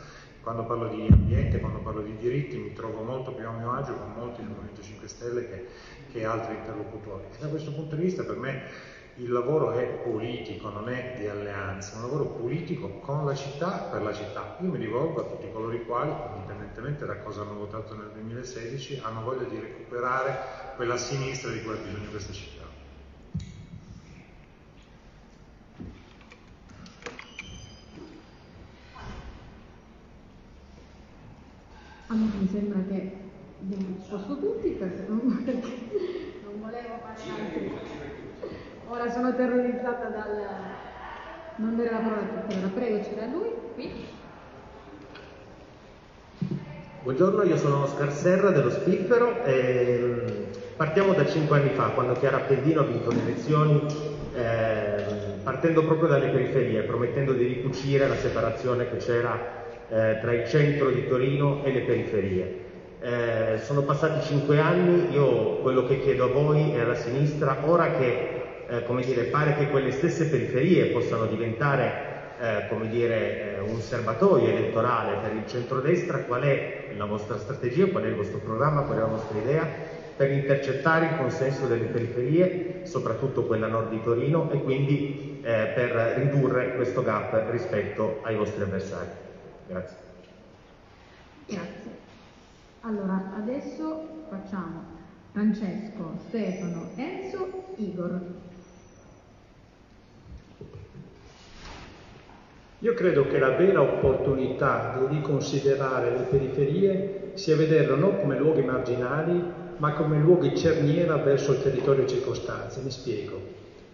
Quando parlo di ambiente, quando parlo di diritti, mi trovo molto più a mio agio con molti del Movimento 5 Stelle che, che altri interlocutori. E da questo punto di vista per me il lavoro è politico, non è di alleanza, è un lavoro politico con la città, per la città. Io mi rivolgo a tutti coloro i quali, indipendentemente da cosa hanno votato nel 2016, hanno voglia di recuperare quella sinistra di cui ha bisogno questa città. Allora mi sembra che abbiamo risposto tutti perché non, volevo fare altri. Ora sono terrorizzata dal non dare la parola a tutti. prego, c'era lui qui. Buongiorno, io sono Oscar Serra dello Spiffero e mm, partiamo da cinque anni fa, quando Chiara Appendino ha vinto le elezioni, eh, partendo proprio dalle periferie, promettendo di ricucire la separazione che c'era eh, tra il centro di Torino e le periferie. Eh, sono passati cinque anni, io quello che chiedo a voi e alla sinistra, ora che eh, come dire, pare che quelle stesse periferie possano diventare eh, come dire, eh, un serbatoio elettorale per il centrodestra, qual è la vostra strategia, qual è il vostro programma, qual è la vostra idea per intercettare il consenso delle periferie, soprattutto quella nord di Torino, e quindi eh, per ridurre questo gap rispetto ai vostri avversari. Grazie. Grazie. Allora, adesso facciamo Francesco, Stefano, Enzo, Igor. Io credo che la vera opportunità di riconsiderare le periferie sia vederle non come luoghi marginali, ma come luoghi cerniera verso il territorio circostante. Mi spiego.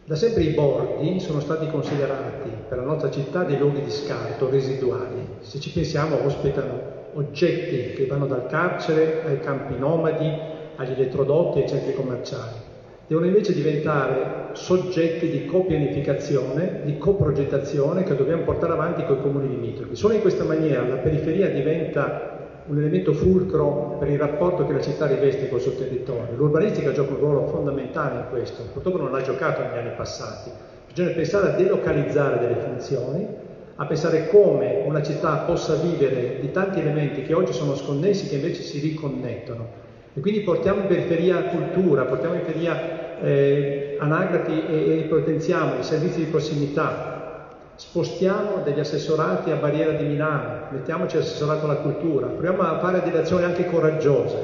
Da sempre i borghi sono stati considerati per la nostra città dei luoghi di scarto residuali. Se ci pensiamo, ospitano oggetti che vanno dal carcere ai campi nomadi, agli elettrodotti ai centri commerciali devono invece diventare soggetti di copianificazione, di coprogettazione che dobbiamo portare avanti con i comuni limitrofi. Solo in questa maniera la periferia diventa un elemento fulcro per il rapporto che la città riveste col suo territorio. L'urbanistica gioca un ruolo fondamentale in questo, purtroppo non l'ha giocato negli anni passati. Bisogna pensare a delocalizzare delle funzioni, a pensare come una città possa vivere di tanti elementi che oggi sono sconnessi, che invece si riconnettono. E quindi portiamo in periferia cultura, portiamo in periferia eh, anagrati e, e potenziamo i servizi di prossimità, spostiamo degli assessorati a Barriera di Milano, mettiamoci assessorato alla cultura, proviamo a fare delle azioni anche coraggiose,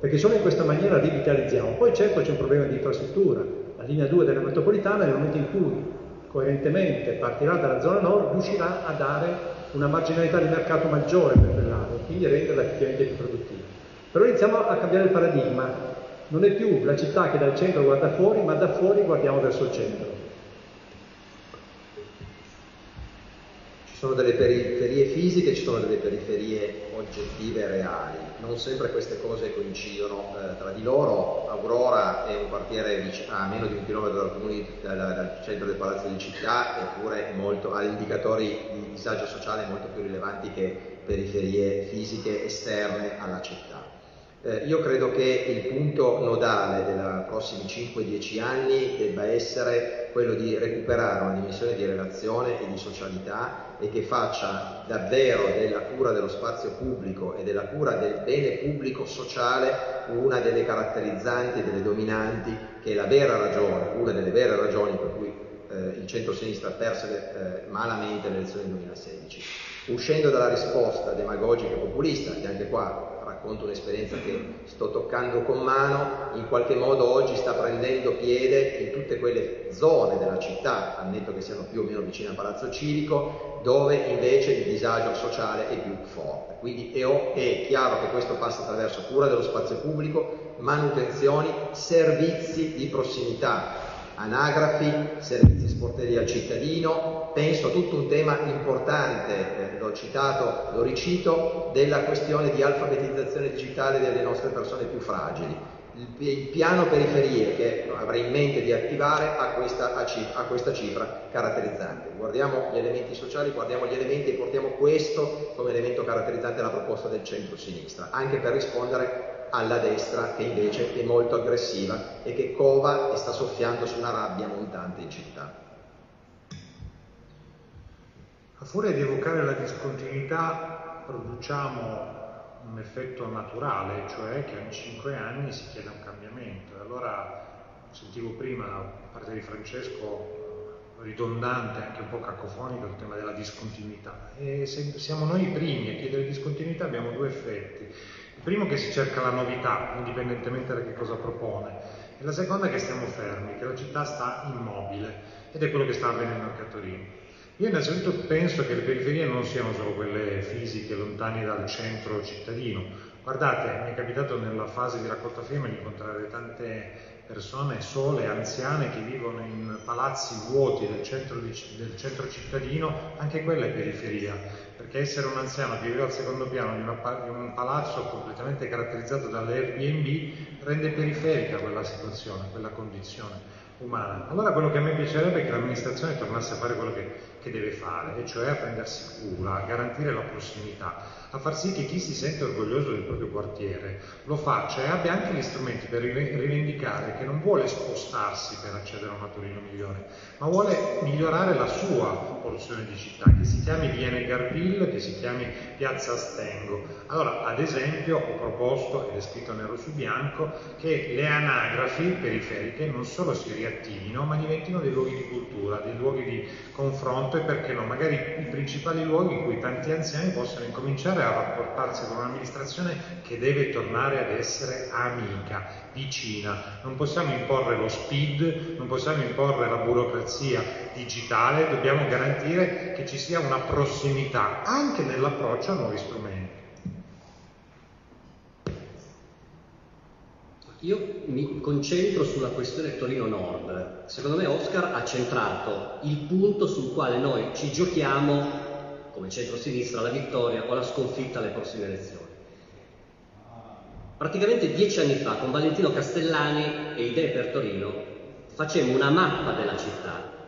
perché solo in questa maniera rivitalizziamo. Poi certo c'è un problema di infrastruttura, la linea 2 della metropolitana nel momento in cui coerentemente partirà dalla zona nord riuscirà a dare una marginalità di mercato maggiore per quell'area, quindi renderla effettivamente più produttiva. Però iniziamo a cambiare il paradigma, non è più la città che dal centro guarda fuori, ma da fuori guardiamo verso il centro. Ci sono delle periferie fisiche, ci sono delle periferie oggettive e reali, non sempre queste cose coincidono eh, tra di loro. Aurora è un quartiere a meno di un chilometro dal, dal, dal centro del Palazzo di Città, eppure molto, ha indicatori di disagio sociale molto più rilevanti che periferie fisiche esterne alla città. Eh, io credo che il punto nodale dei prossimi 5-10 anni debba essere quello di recuperare una dimensione di relazione e di socialità e che faccia davvero della cura dello spazio pubblico e della cura del bene pubblico sociale una delle caratterizzanti delle dominanti che è la vera ragione, una delle vere ragioni per cui eh, il centro-sinistra perse eh, malamente le elezioni del 2016. Uscendo dalla risposta demagogica e populista, che anche qua racconto un'esperienza che sto toccando con mano, in qualche modo oggi sta prendendo piede in tutte quelle zone della città, ammetto che siano più o meno vicine a Palazzo Civico, dove invece il disagio sociale è più forte. Quindi è, è chiaro che questo passa attraverso cura dello spazio pubblico, manutenzioni, servizi di prossimità, anagrafi, servizi sportelli al cittadino, penso a tutto un tema importante, eh, l'ho citato, lo ricito, della questione di alfabetizzazione digitale delle nostre persone più fragili. Il, il piano periferie che avrei in mente di attivare ha questa, ha questa cifra caratterizzante. Guardiamo gli elementi sociali, guardiamo gli elementi e portiamo questo come elemento caratterizzante della proposta del centro-sinistra, anche per rispondere alla destra che invece è molto aggressiva e che cova e sta soffiando su una rabbia montante in città. A furia di evocare la discontinuità produciamo un effetto naturale, cioè che ogni cinque anni si chiede un cambiamento. E allora sentivo prima da parte di Francesco ridondante, anche un po' cacofonico il tema della discontinuità. E se siamo noi i primi a chiedere discontinuità abbiamo due effetti. Primo che si cerca la novità, indipendentemente da che cosa propone, e la seconda che stiamo fermi, che la città sta immobile, ed è quello che sta avvenendo a Torino. Io innanzitutto penso che le periferie non siano solo quelle fisiche, lontane dal centro cittadino. Guardate, mi è capitato nella fase di raccolta firme di incontrare tante persone sole, anziane che vivono in palazzi vuoti del centro, di, del centro cittadino, anche quella è periferia, perché essere un anziano che vive al secondo piano di, una, di un palazzo completamente caratterizzato dall'Airbnb rende periferica quella situazione, quella condizione umana. Allora quello che a me piacerebbe è che l'amministrazione tornasse a fare quello che, che deve fare, e cioè a prendersi cura, a garantire la prossimità a far sì che chi si sente orgoglioso del proprio quartiere lo faccia e abbia anche gli strumenti per rivendicare che non vuole spostarsi per accedere a una Torino migliore, ma vuole migliorare la sua porzione di città, che si chiami Viene Garville, che si chiami Piazza Stengo. Allora, ad esempio, ho proposto, ed è scritto nero su bianco, che le anagrafi periferiche non solo si riattivino, ma diventino dei luoghi di cultura, dei luoghi di confronto e perché no, magari i principali luoghi in cui tanti anziani possano incominciare a rapportarsi con un'amministrazione che deve tornare ad essere amica, vicina. Non possiamo imporre lo speed, non possiamo imporre la burocrazia digitale, dobbiamo garantire che ci sia una prossimità anche nell'approccio a nuovi strumenti. Io mi concentro sulla questione Torino Nord. Secondo me Oscar ha centrato il punto sul quale noi ci giochiamo come centro-sinistra la vittoria o la sconfitta alle prossime elezioni. Praticamente dieci anni fa con Valentino Castellani e Idee per Torino facemmo una mappa della città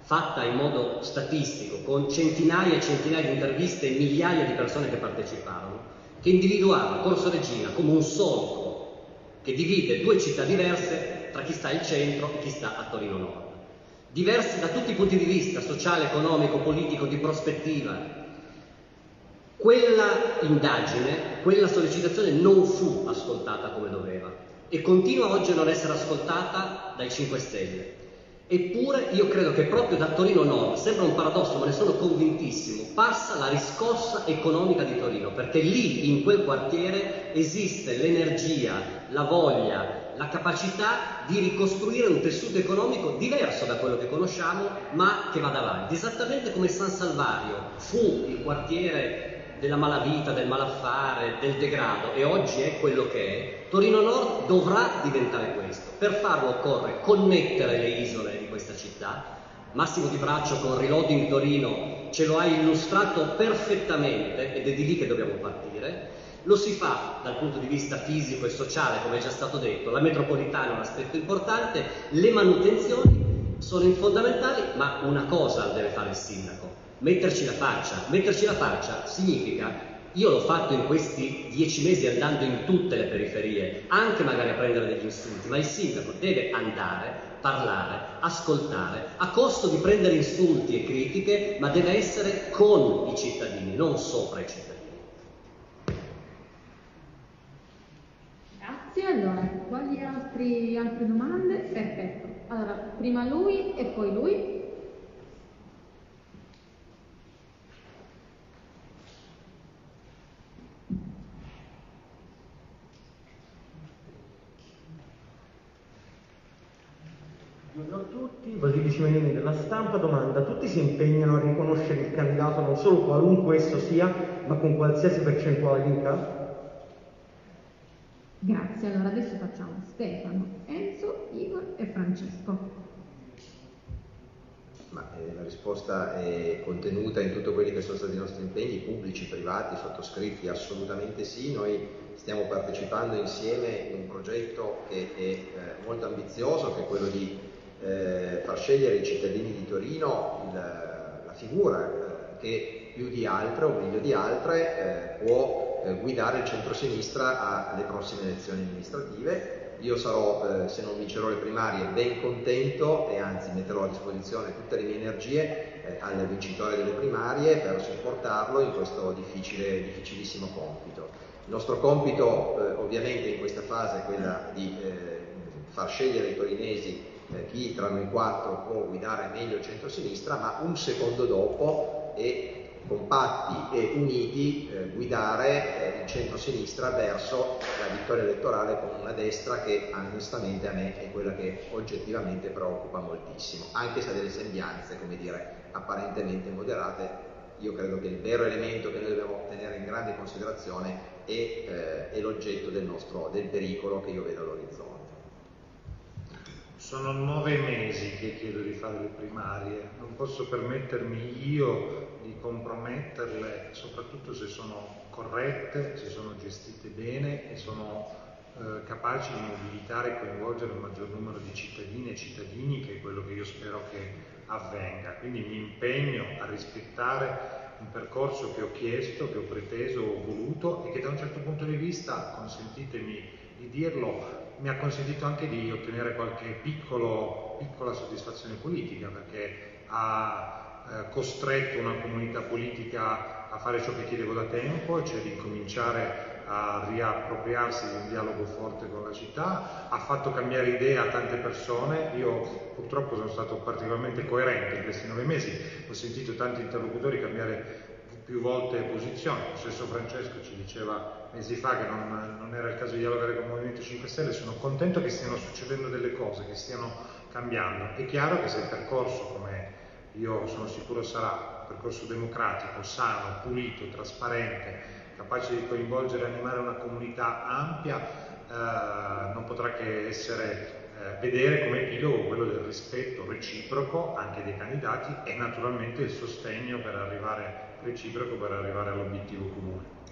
fatta in modo statistico con centinaia e centinaia di interviste e migliaia di persone che parteciparono che individuava Corso Regina come un solco che divide due città diverse tra chi sta al centro e chi sta a Torino Nord diversi da tutti i punti di vista, sociale, economico, politico, di prospettiva. Quella indagine, quella sollecitazione non fu ascoltata come doveva e continua oggi a non essere ascoltata dai 5 Stelle. Eppure io credo che proprio da Torino Nord, sembra un paradosso ma ne sono convintissimo, passa la riscossa economica di Torino, perché lì in quel quartiere esiste l'energia, la voglia, la capacità di ricostruire un tessuto economico diverso da quello che conosciamo, ma che vada avanti. Esattamente come San Salvario fu il quartiere della malavita, del malaffare, del degrado e oggi è quello che è, Torino Nord dovrà diventare questo. Per farlo occorre connettere le isole di questa città. Massimo Di Braccio con Reloading Torino ce lo ha illustrato perfettamente ed è di lì che dobbiamo partire lo si fa dal punto di vista fisico e sociale, come è già stato detto, la metropolitana è un aspetto importante, le manutenzioni sono fondamentali, ma una cosa deve fare il sindaco, metterci la faccia. Metterci la faccia significa io l'ho fatto in questi dieci mesi andando in tutte le periferie, anche magari a prendere degli insulti, ma il sindaco deve andare, parlare, ascoltare, a costo di prendere insulti e critiche, ma deve essere con i cittadini, non sopra i cittadini. Grazie, allora, quali altri, altre domande? Perfetto. Allora, prima lui e poi lui. Buongiorno a tutti, Basili Cimenini della stampa domanda, tutti si impegnano a riconoscere il candidato non solo qualunque esso sia, ma con qualsiasi percentuale di incassi? Grazie, allora adesso facciamo Stefano, Enzo, Igor e Francesco. Ma eh, la risposta è contenuta in tutti quelli che sono stati i nostri impegni pubblici, privati, sottoscritti, assolutamente sì. Noi stiamo partecipando insieme in un progetto che è eh, molto ambizioso, che è quello di eh, far scegliere ai cittadini di Torino il, la figura eh, che più di altre o meglio di altre eh, può eh, guidare il centro-sinistra alle prossime elezioni amministrative io sarò, eh, se non vincerò le primarie, ben contento e anzi metterò a disposizione tutte le mie energie eh, al vincitore delle primarie per supportarlo in questo difficile, difficilissimo compito. Il nostro compito eh, ovviamente in questa fase è quella di eh, far scegliere ai torinesi chi tra noi quattro può guidare meglio il centro-sinistra, ma un secondo dopo e compatti e uniti eh, guidare eh, il centro-sinistra verso la vittoria elettorale con una destra che onestamente a me è quella che oggettivamente preoccupa moltissimo, anche se ha delle sembianze, come dire, apparentemente moderate. Io credo che il vero elemento che noi dobbiamo tenere in grande considerazione è, eh, è l'oggetto del, nostro, del pericolo che io vedo all'orizzonte. Sono nove mesi che chiedo di fare le primarie, non posso permettermi io di comprometterle, soprattutto se sono corrette, se sono gestite bene e sono eh, capaci di mobilitare e coinvolgere il maggior numero di cittadine e cittadini, che è quello che io spero che avvenga. Quindi mi impegno a rispettare un percorso che ho chiesto, che ho preteso, ho voluto e che da un certo punto di vista, consentitemi di dirlo, mi ha consentito anche di ottenere qualche piccolo, piccola soddisfazione politica perché ha eh, costretto una comunità politica a fare ciò che chiedevo da tempo, cioè di cominciare a riappropriarsi di un dialogo forte con la città, ha fatto cambiare idea a tante persone, io purtroppo sono stato particolarmente coerente in questi nove mesi, ho sentito tanti interlocutori cambiare più volte posizione, lo stesso Francesco ci diceva mesi fa che non, non, era il caso di dialogare con il Movimento 5 Stelle, sono contento che stiano succedendo delle cose, che stiano cambiando. È chiaro che se il percorso, come io sono sicuro sarà, un percorso democratico, sano, pulito, trasparente, capace di coinvolgere e animare una comunità ampia, eh, non potrà che essere eh, vedere come epilogo quello del rispetto reciproco anche dei candidati e naturalmente il sostegno per arrivare reciproco per arrivare all'obiettivo comune.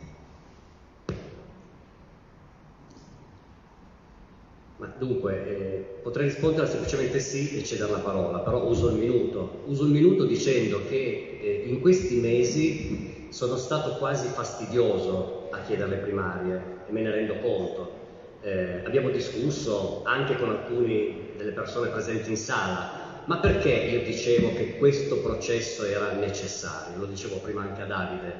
Ma dunque, eh, potrei rispondere semplicemente sì e cedere la parola, però uso il minuto. Uso il minuto dicendo che eh, in questi mesi sono stato quasi fastidioso a chiedere le primarie e me ne rendo conto. Eh, abbiamo discusso anche con alcune delle persone presenti in sala, ma perché io dicevo che questo processo era necessario? Lo dicevo prima anche a Davide.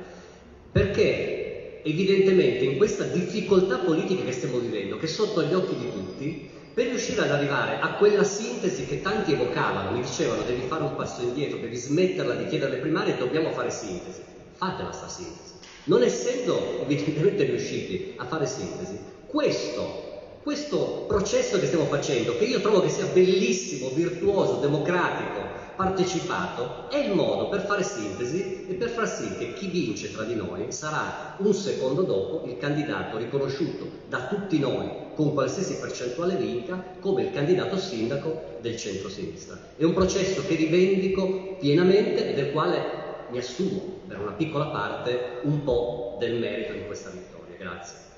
Perché evidentemente in questa difficoltà politica che stiamo vivendo, che è sotto gli occhi di tutti, per riuscire ad arrivare a quella sintesi che tanti evocavano, mi dicevano devi fare un passo indietro, devi smetterla di chiedere le primarie, dobbiamo fare sintesi. Fatela sta sintesi. Non essendo evidentemente riusciti a fare sintesi, questo questo processo che stiamo facendo, che io trovo che sia bellissimo, virtuoso, democratico, partecipato è il modo per fare sintesi e per far sì che chi vince tra di noi sarà un secondo dopo il candidato riconosciuto da tutti noi con qualsiasi percentuale vinca come il candidato sindaco del centro-sinistra. È un processo che rivendico pienamente e del quale mi assumo per una piccola parte un po' del merito di questa vittoria. Grazie.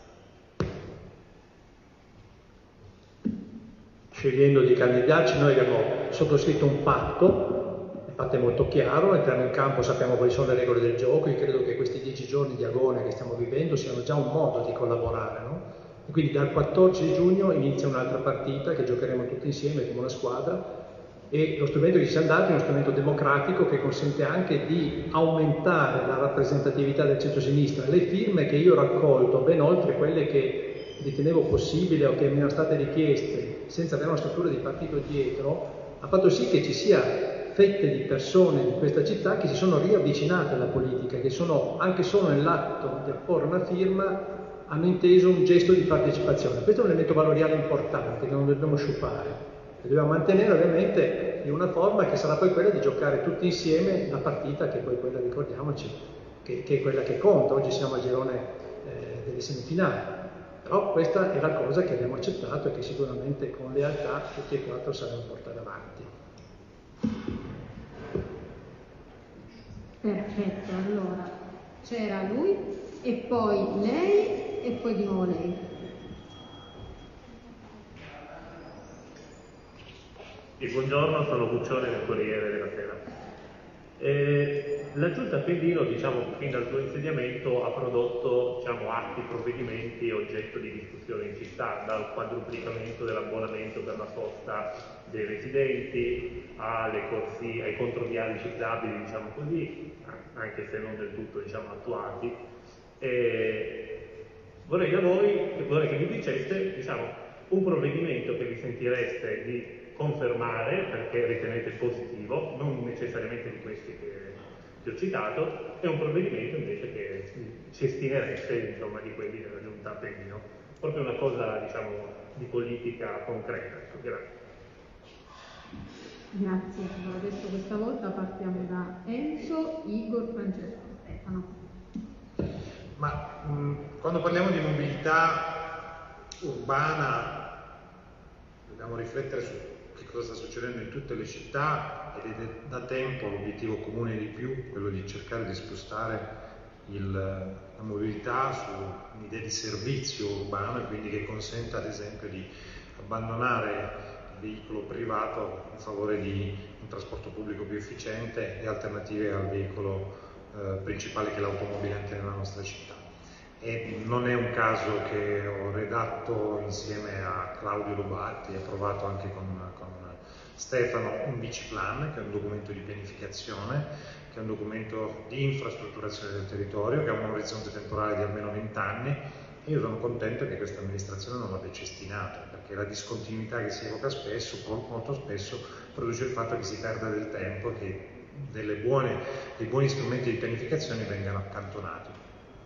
Scegliendo di candidarci, noi abbiamo sottoscritto un patto, il patto è molto chiaro, entriamo in campo, sappiamo quali sono le regole del gioco, io credo che questi dieci giorni di agone che stiamo vivendo siano già un modo di collaborare, no? E quindi dal 14 giugno inizia un'altra partita che giocheremo tutti insieme come una squadra e lo strumento che ci siamo dati è uno strumento democratico che consente anche di aumentare la rappresentatività del centro-sinistra. Le firme che io ho raccolto, ben oltre quelle che ritenevo possibile o che mi erano state richieste senza avere una struttura di partito dietro, ha fatto sì che ci sia fette di persone di questa città che si sono riavvicinate alla politica, che sono anche solo nell'atto di apporre una firma hanno inteso un gesto di partecipazione. Questo è un elemento valoriale importante che non dobbiamo sciupare. E dobbiamo mantenere ovviamente in una forma che sarà poi quella di giocare tutti insieme la partita che poi quella, ricordiamoci, che, che è quella che conta. Oggi siamo al girone eh, delle semifinali. Però questa è la cosa che abbiamo accettato e che sicuramente con lealtà tutti e quattro saremo portare avanti. Perfetto, allora c'era lui e poi lei e poi di nuovo lei. E buongiorno, sono Guccione del Corriere della Sera. Eh, la Giunta Appendino, diciamo, fin dal suo insediamento ha prodotto diciamo, atti, provvedimenti oggetto di discussione in città, dal quadruplicamento dell'abbonamento per la sosta dei residenti corsi, ai controviari ciclabili, diciamo così, anche se non del tutto diciamo, attuati. E vorrei da voi, vorrei che mi diceste diciamo, un provvedimento che vi sentireste di confermare perché ritenete positivo, non necessariamente di questi che, che ho citato, e un provvedimento invece che ci estinereste insomma, di quelli della giunta Appennino. Proprio una cosa diciamo, di politica concreta. Grazie. Grazie, allora adesso questa volta partiamo da Enzo, Igor, Francesco, Stefano. Ma mh, quando parliamo di mobilità urbana dobbiamo riflettere su cosa sta succedendo in tutte le città ed è da tempo l'obiettivo comune di più, quello di cercare di spostare il, la mobilità su un'idea di servizio urbano e quindi che consenta ad esempio di abbandonare il veicolo privato in favore di un trasporto pubblico più efficiente e alternative al veicolo eh, principale che è l'automobile anche nella nostra città. E non è un caso che ho redatto insieme a Claudio Lubatti approvato anche con Stefano un biciplan, che è un documento di pianificazione, che è un documento di infrastrutturazione del territorio, che ha un orizzonte temporale di almeno 20 anni e io sono contento che questa amministrazione non l'abbia cestinato, perché la discontinuità che si evoca spesso, molto spesso, produce il fatto che si perda del tempo e che buone, dei buoni strumenti di pianificazione vengano accantonati.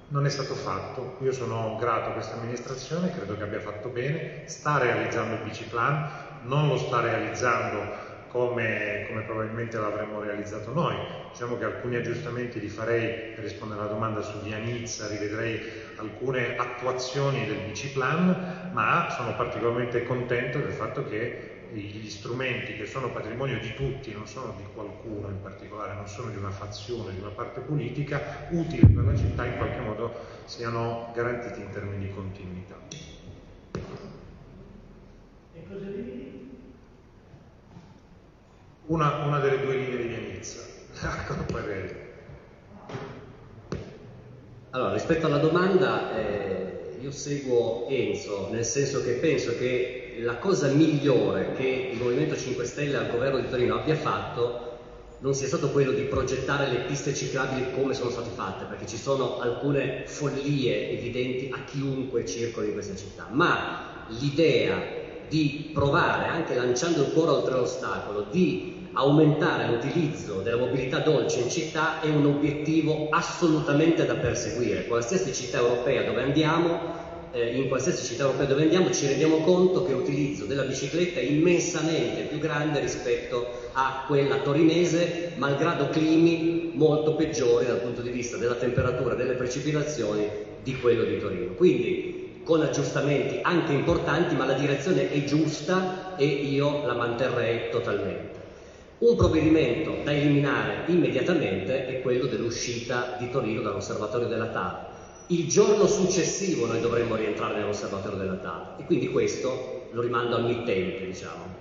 Non è stato fatto, io sono grato a questa amministrazione, credo che abbia fatto bene, sta realizzando il biciplan, non lo sta realizzando come, come, probabilmente l'avremmo realizzato noi. Diciamo che alcuni aggiustamenti li farei per rispondere alla domanda su Via Nizza, rivedrei alcune attuazioni del biciplan, ma sono particolarmente contento del fatto che gli strumenti che sono patrimonio di tutti, non sono di qualcuno in particolare, non sono di una fazione, di una parte politica, utili per la città in qualche modo siano garantiti in termini di continuità. Una, una, delle due linee di Venezia, poi vedi. Allora, rispetto alla domanda, eh, io seguo Enzo, nel senso che penso che la cosa migliore che il Movimento 5 Stelle al governo di Torino abbia fatto non sia stato quello di progettare le piste ciclabili come sono state fatte, perché ci sono alcune follie evidenti a chiunque circoli in questa città, ma l'idea di provare, anche lanciando il cuore oltre l'ostacolo, di aumentare l'utilizzo della mobilità dolce in città è un obiettivo assolutamente da perseguire. Qualsiasi città europea dove andiamo eh, in qualsiasi città europea dove andiamo ci rendiamo conto che l'utilizzo della bicicletta è immensamente più grande rispetto a quella torinese, malgrado climi molto peggiori dal punto di vista della temperatura delle precipitazioni di quello di Torino. Quindi con aggiustamenti anche importanti, ma la direzione è giusta e io la manterrei totalmente. Un provvedimento da eliminare immediatamente è quello dell'uscita di Torino dall'osservatorio della TAP il giorno successivo noi dovremmo rientrare nell'osservatorio della TAP e quindi questo lo rimando al mittente, diciamo.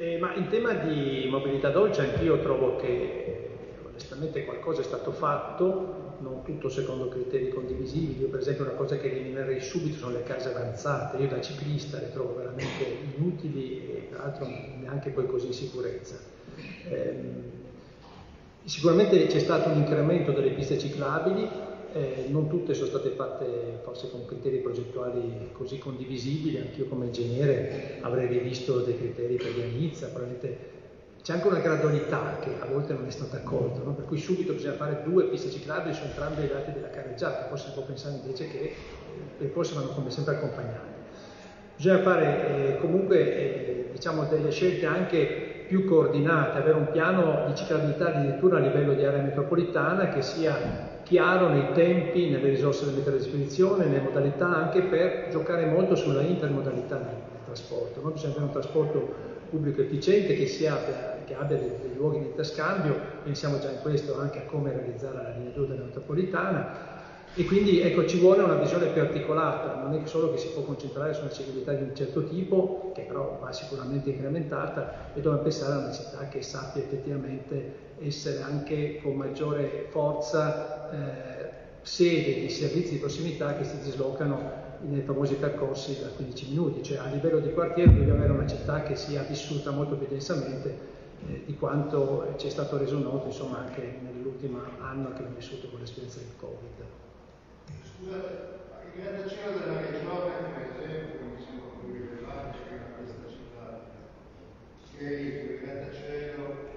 Eh, ma in tema di mobilità dolce anch'io trovo che onestamente qualcosa è stato fatto, non tutto secondo criteri condivisibili. Io per esempio una cosa che eliminerei subito sono le case avanzate, io da ciclista le trovo veramente inutili e tra l'altro neanche poi così in sicurezza. Eh, sicuramente c'è stato un incremento delle piste ciclabili, eh, non tutte sono state fatte forse con criteri progettuali così condivisibili, anch'io come ingegnere avrei rivisto dei criteri per Nizza, probabilmente c'è anche una gradualità che a volte non è stata accolta, no? per cui subito bisogna fare due piste ciclabili su entrambi i lati della carreggiata, forse si può pensare invece che le percorsi vanno come sempre accompagnati. Bisogna fare eh, comunque eh, diciamo delle scelte anche più coordinate, avere un piano di ciclabilità addirittura a livello di area metropolitana che sia chiaro nei tempi, nelle risorse da mettere a disposizione, nelle modalità, anche per giocare molto sulla intermodalità nel trasporto. Noi bisogna avere un trasporto pubblico efficiente che, abbia, che abbia dei, dei, luoghi di interscambio, pensiamo già in questo anche a come realizzare la linea 2 della metropolitana e quindi ecco, ci vuole una visione più articolata, non è solo che si può concentrare su una civiltà di un certo tipo, che però va sicuramente incrementata, e dobbiamo pensare a una città che sappia effettivamente essere anche con maggiore forza eh, sede di servizi di prossimità che si dislocano nei famosi percorsi da 15 minuti, cioè a livello di quartiere dobbiamo avere una città che sia vissuta molto più densamente eh, di quanto ci è stato reso noto insomma, anche nell'ultimo anno che abbiamo vissuto con l'esperienza del Covid. Scusate, il grattacielo della regione, per esempio, sembra più rilevante che questa città, che il grattacielo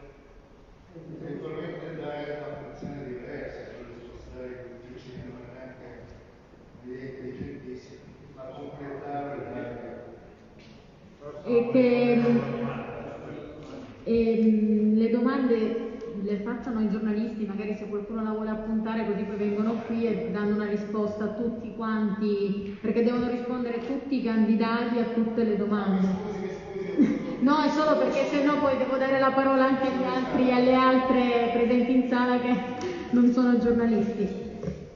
eventualmente dare una funzione diversa, cioè spostare i vicini non è neanche intelligentissimi, ma completare l'area. E che e, le domande le facciano i giornalisti, magari se qualcuno la vuole appuntare, così poi vengono qui e danno una risposta a tutti quanti, perché devono rispondere tutti i candidati a tutte le domande. No, è solo perché se no poi devo dare la parola anche agli altri, alle altre presenti in sala che non sono giornalisti.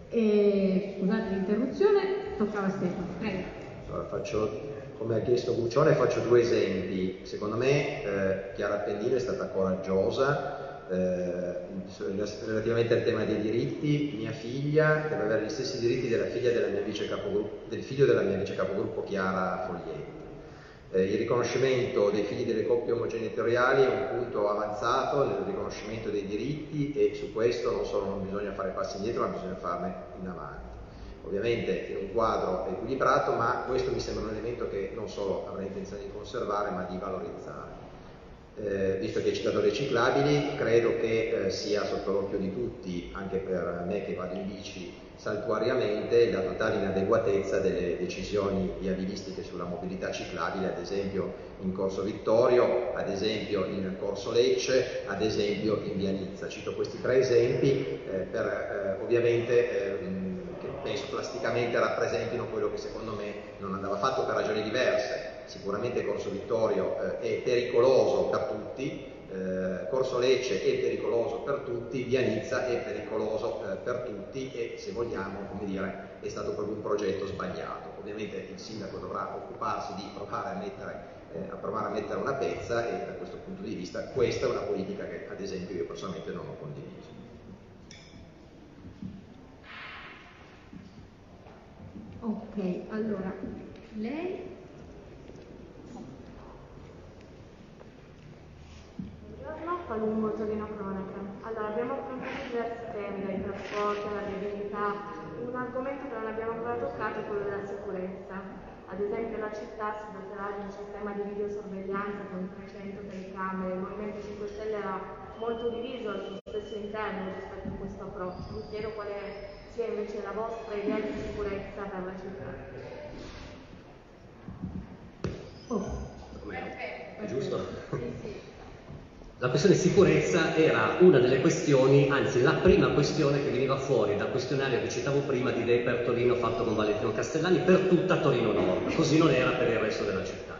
E, scusate l'interruzione, toccava a Stefano. Prego. Allora, faccio, come ha chiesto Guccione, faccio due esempi. Secondo me eh, Chiara Appendino è stata coraggiosa eh, relativamente al tema dei diritti. Mia figlia deve avere gli stessi diritti della figlia della mia vice del figlio della mia vice capogruppo Chiara Foglietti eh, il riconoscimento dei figli delle coppie omogenitoriali è un punto avanzato nel riconoscimento dei diritti e su questo non solo non bisogna fare passi indietro ma bisogna farne in avanti. Ovviamente in un quadro equilibrato, ma questo mi sembra un elemento che non solo avrei intenzione di conservare ma di valorizzare. Eh, visto che hai citato reciclabili, credo che eh, sia sotto l'occhio di tutti, anche per me che vado in bici saltuariamente la totale inadeguatezza delle decisioni viabilistiche sulla mobilità ciclabile, ad esempio in Corso Vittorio, ad esempio in Corso Lecce, ad esempio in Via Nizza. Cito questi tre esempi eh, per eh, ovviamente eh, penso plasticamente rappresentino quello che secondo me non andava fatto per ragioni diverse. Sicuramente Corso Vittorio eh, è pericoloso per tutti, eh, Corso Lecce è pericoloso per tutti, Via Nizza è pericoloso eh, per tutti e se vogliamo, come dire, è stato proprio un progetto sbagliato. Ovviamente il sindaco dovrà occuparsi di provare a mettere, eh, a, provare a mettere una pezza e da questo punto di vista questa è una politica che ad esempio io personalmente non ho condiviso. Ok, allora lei Buongiorno, Palumbo Torino Cronaca. Allora, abbiamo affrontato diversi temi, dai trasporti alla viabilità. Un argomento che non abbiamo ancora toccato è quello della sicurezza. Ad esempio la città si doterà di un sistema di videosorveglianza con 300 telecamere. Il Movimento 5 Stelle era molto diviso al suo stesso interno rispetto a questo approccio. Vi chiedo quale sia invece la vostra idea di sicurezza per la città. Oh. È giusto? Sì, sì. La questione sicurezza era una delle questioni, anzi la prima questione che veniva fuori dal questionario che citavo prima di Dei per Torino fatto con Valentino Castellani per tutta Torino Nord, così non era per il resto della città.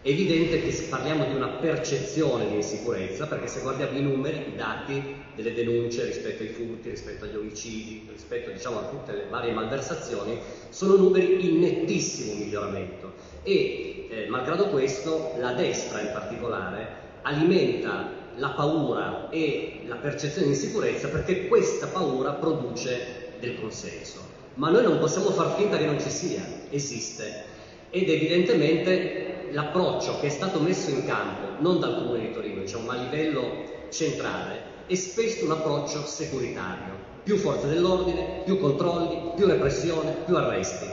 È evidente che parliamo di una percezione di insicurezza, perché se guardiamo i numeri, i dati delle denunce rispetto ai furti, rispetto agli omicidi, rispetto diciamo, a tutte le varie malversazioni, sono numeri in nettissimo miglioramento. E eh, malgrado questo, la destra in particolare alimenta la paura e la percezione di insicurezza perché questa paura produce del consenso. Ma noi non possiamo far finta che non ci sia, esiste. Ed evidentemente l'approccio che è stato messo in campo, non dal Comune di Torino, diciamo, ma a livello centrale, è spesso un approccio securitario. Più forze dell'ordine, più controlli, più repressione, più arresti.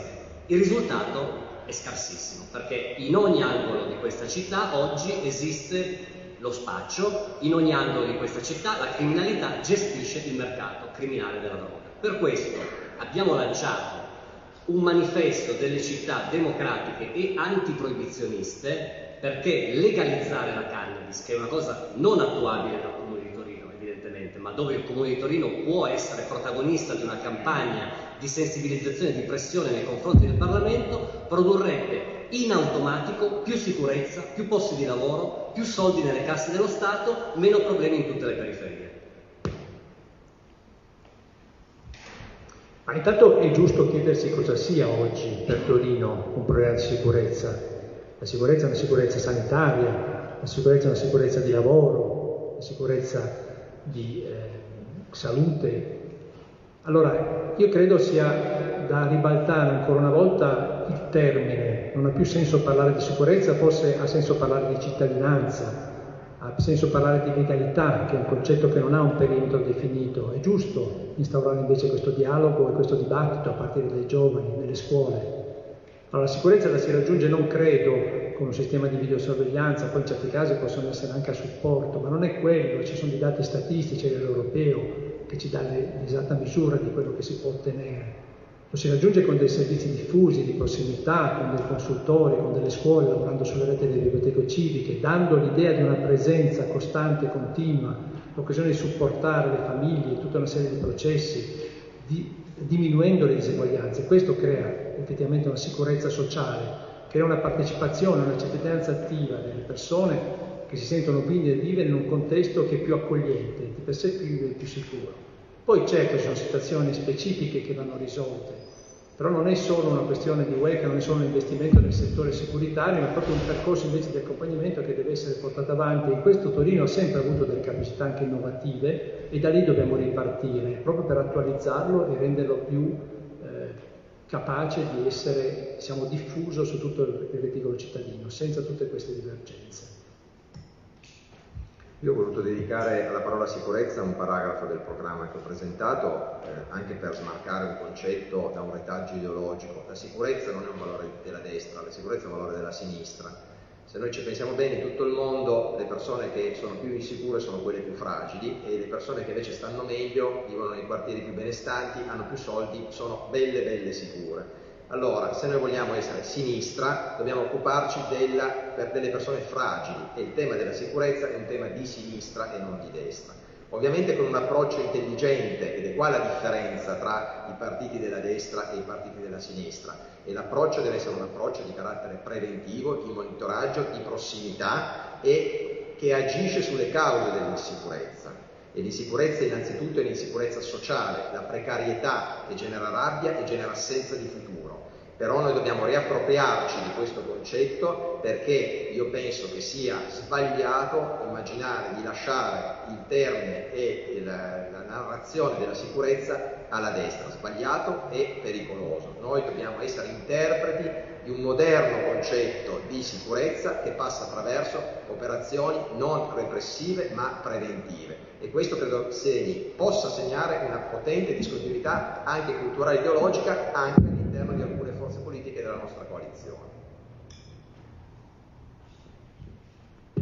Il risultato è scarsissimo, perché in ogni angolo di questa città oggi esiste lo spaccio, in ogni angolo di questa città la criminalità gestisce il mercato criminale della droga. Per questo abbiamo lanciato un manifesto delle città democratiche e antiproibizioniste perché legalizzare la cannabis, che è una cosa non attuabile dal Comune di Torino evidentemente, ma dove il Comune di Torino può essere protagonista di una campagna di sensibilizzazione e di pressione nei confronti del Parlamento, produrrebbe in automatico più sicurezza, più posti di lavoro, più soldi nelle casse dello Stato, meno problemi in tutte le periferie. Ma intanto è giusto chiedersi cosa sia oggi per Torino un problema di sicurezza. La sicurezza è una sicurezza sanitaria, la sicurezza è una sicurezza di lavoro, la sicurezza di eh, salute. Allora, io credo sia da ribaltare ancora una volta il termine. Non ha più senso parlare di sicurezza, forse ha senso parlare di cittadinanza, ha senso parlare di legalità, che è un concetto che non ha un perimetro definito. È giusto instaurare invece questo dialogo e questo dibattito a partire dai giovani, nelle scuole. Allora, la sicurezza la si raggiunge, non credo, con un sistema di videosorveglianza, poi in certi casi possono essere anche a supporto, ma non è quello, ci sono dei dati statistici dell'europeo che ci dà l'esatta misura di quello che si può ottenere. Lo si raggiunge con dei servizi diffusi, di prossimità, con dei consultori, con delle scuole, lavorando sulle reti delle biblioteche civiche, dando l'idea di una presenza costante e continua, l'occasione di supportare le famiglie, in tutta una serie di processi, di, diminuendo le diseguaglianze. Questo crea effettivamente una sicurezza sociale, crea una partecipazione, una cittadinanza attiva delle persone che si sentono quindi di vivere in un contesto che è più accogliente, di per sé più, più sicuro. Poi certo ci sono situazioni specifiche che vanno risolte, però non è solo una questione di WEC, non è solo un investimento nel settore securitario, ma proprio un percorso invece di accompagnamento che deve essere portato avanti. In questo Torino ha sempre avuto delle capacità anche innovative e da lì dobbiamo ripartire, proprio per attualizzarlo e renderlo più eh, capace di essere diciamo, diffuso su tutto il reticolo cittadino, senza tutte queste divergenze. Io ho voluto dedicare alla parola sicurezza un paragrafo del programma che ho presentato, eh, anche per smarcare un concetto da un retaggio ideologico. La sicurezza non è un valore della destra, la sicurezza è un valore della sinistra. Se noi ci pensiamo bene, in tutto il mondo le persone che sono più insicure sono quelle più fragili e le persone che invece stanno meglio, vivono nei quartieri più benestanti, hanno più soldi, sono belle, belle sicure. Allora, se noi vogliamo essere sinistra, dobbiamo occuparci della, per delle persone fragili e il tema della sicurezza è un tema di sinistra e non di destra. Ovviamente con un approccio intelligente, ed è qua la differenza tra i partiti della destra e i partiti della sinistra. E l'approccio deve essere un approccio di carattere preventivo, di monitoraggio, di prossimità e che agisce sulle cause dell'insicurezza. E l'insicurezza innanzitutto è l'insicurezza sociale, la precarietà che genera rabbia e genera assenza di futuro. Però noi dobbiamo riappropriarci di questo concetto perché io penso che sia sbagliato immaginare di lasciare il termine e la, la narrazione della sicurezza alla destra, sbagliato e pericoloso. Noi dobbiamo essere interpreti di un moderno concetto di sicurezza che passa attraverso operazioni non repressive ma preventive e questo credo segni, possa segnare una potente discontinuità anche culturale e ideologica anche all'interno di alcune forze politiche della nostra coalizione.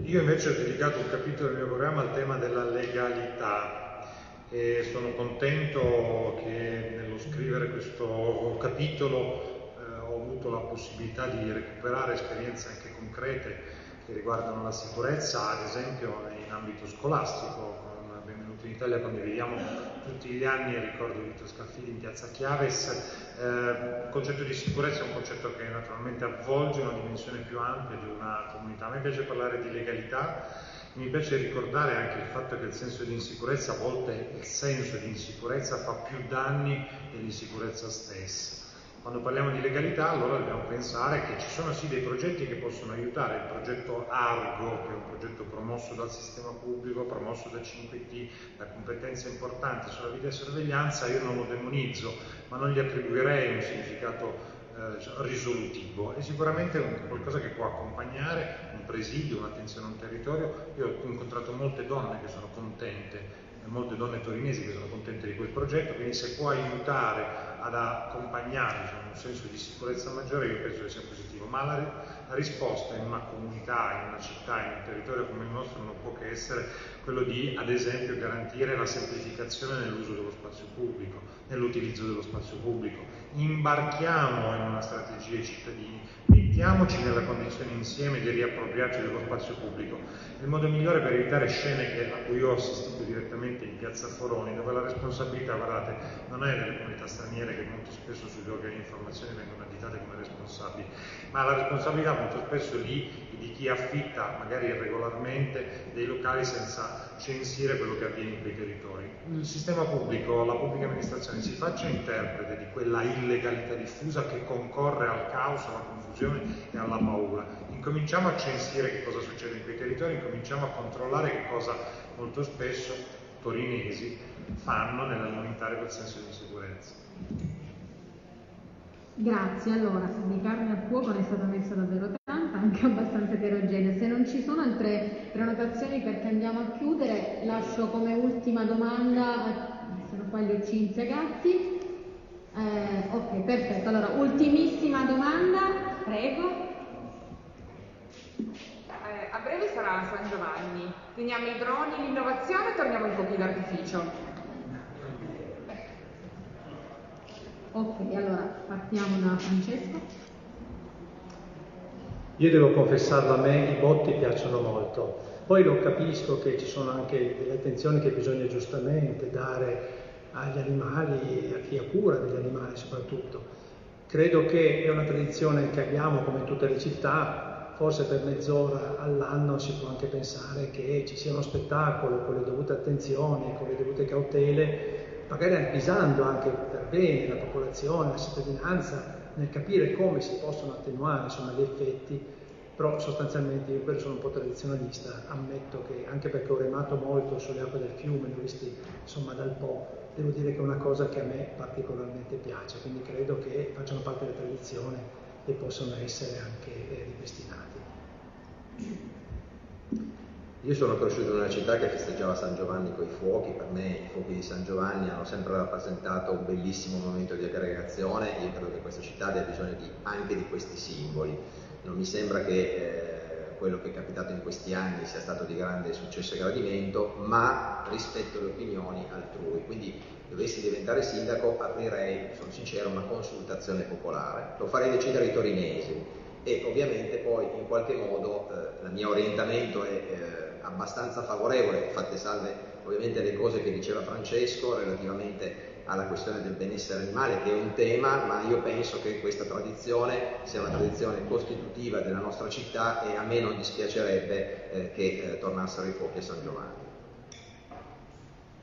Io invece ho dedicato un capitolo del mio programma al tema della legalità e sono contento che nello scrivere questo capitolo eh, ho avuto la possibilità di recuperare esperienze anche concrete che riguardano la sicurezza, ad esempio in ambito scolastico, in Italia condividiamo tutti gli anni ricordo Vito Scaffidi in piazza Chiaves. Eh, il concetto di sicurezza è un concetto che naturalmente avvolge una dimensione più ampia di una comunità. A me piace parlare di legalità, mi piace ricordare anche il fatto che il senso di insicurezza, a volte il senso di insicurezza fa più danni dell'insicurezza stessa. Quando parliamo di legalità allora dobbiamo pensare che ci sono sì dei progetti che possono aiutare, il progetto Argo che è un progetto promosso dal sistema pubblico, promosso da 5T, da competenze importanti sulla videosorveglianza, io non lo demonizzo, ma non gli attribuirei un significato eh, risolutivo, è sicuramente qualcosa che può accompagnare un presidio, un'attenzione a un territorio. Io ho incontrato molte donne che sono contente molte donne torinesi che sono contente di quel progetto, quindi se può aiutare ad accompagnare diciamo, un senso di sicurezza maggiore io penso che sia positivo, ma la, la, risposta in una comunità, in una città, in un territorio come il nostro non può che essere quello di ad esempio garantire la semplificazione nell'uso dello spazio pubblico, nell'utilizzo dello spazio pubblico. Imbarchiamo in una strategia ai cittadini, mettiamoci nella condizione insieme di riappropriarci dello spazio pubblico. Il modo migliore per evitare scene che, a cui ho assistito direttamente in piazza Foroni, dove la responsabilità, guardate, non è delle comunità straniere che molto spesso sugli organi di informazione vengono additate come responsabili, ma la responsabilità molto spesso lì di chi affitta magari irregolarmente dei locali senza censire quello che avviene in quei territori. Il sistema pubblico, la pubblica amministrazione si faccia interprete di quella illegalità diffusa che concorre al caos, alla confusione e alla paura. Incominciamo a censire che cosa succede in quei territori, incominciamo a controllare che cosa molto spesso torinesi fanno nell'alimentare quel senso di insicurezza. Grazie, allora di carne al fuoco ne è stata messa davvero tanta, anche abbastanza eterogenea. Se non ci sono altre prenotazioni perché andiamo a chiudere, lascio come ultima domanda, se non sbaglio, Cinzia Gatti. Eh, ok, perfetto. Allora, ultimissima domanda, prego. A breve sarà San Giovanni. Teniamo i droni, l'innovazione e torniamo ai fuochi d'artificio. Ok, allora partiamo da Francesco. Io devo confessarlo, a me i botti piacciono molto. Poi lo capisco che ci sono anche delle attenzioni che bisogna giustamente dare agli animali, a chi ha cura degli animali soprattutto. Credo che è una tradizione che abbiamo come tutte le città, forse per mezz'ora all'anno si può anche pensare che ci sia uno spettacolo con le dovute attenzioni, con le dovute cautele, magari avvisando anche per bene la popolazione, la cittadinanza, nel capire come si possono attenuare insomma, gli effetti, però sostanzialmente io per sono un po' tradizionalista, ammetto che anche perché ho remato molto sulle acque del fiume, ho visti insomma dal Po, devo dire che è una cosa che a me particolarmente piace, quindi credo che facciano parte della tradizione e possono essere anche eh, ripristinati. Io sono cresciuto in una città che festeggiava San Giovanni con i fuochi, per me i fuochi di San Giovanni hanno sempre rappresentato un bellissimo momento di aggregazione, io credo che questa città abbia bisogno di, anche di questi simboli. Non mi sembra che eh, quello che è capitato in questi anni sia stato di grande successo e gradimento, ma rispetto le opinioni altrui. Quindi dovessi diventare sindaco aprirei, sono sincero, una consultazione popolare. Lo farei decidere i torinesi e ovviamente poi in qualche modo eh, il mio orientamento è eh, abbastanza favorevole, fatte salve ovviamente le cose che diceva Francesco relativamente alla questione del benessere animale, che è un tema, ma io penso che questa tradizione sia una tradizione costitutiva della nostra città e a me non dispiacerebbe eh, che eh, tornassero i fuochi a San Giovanni.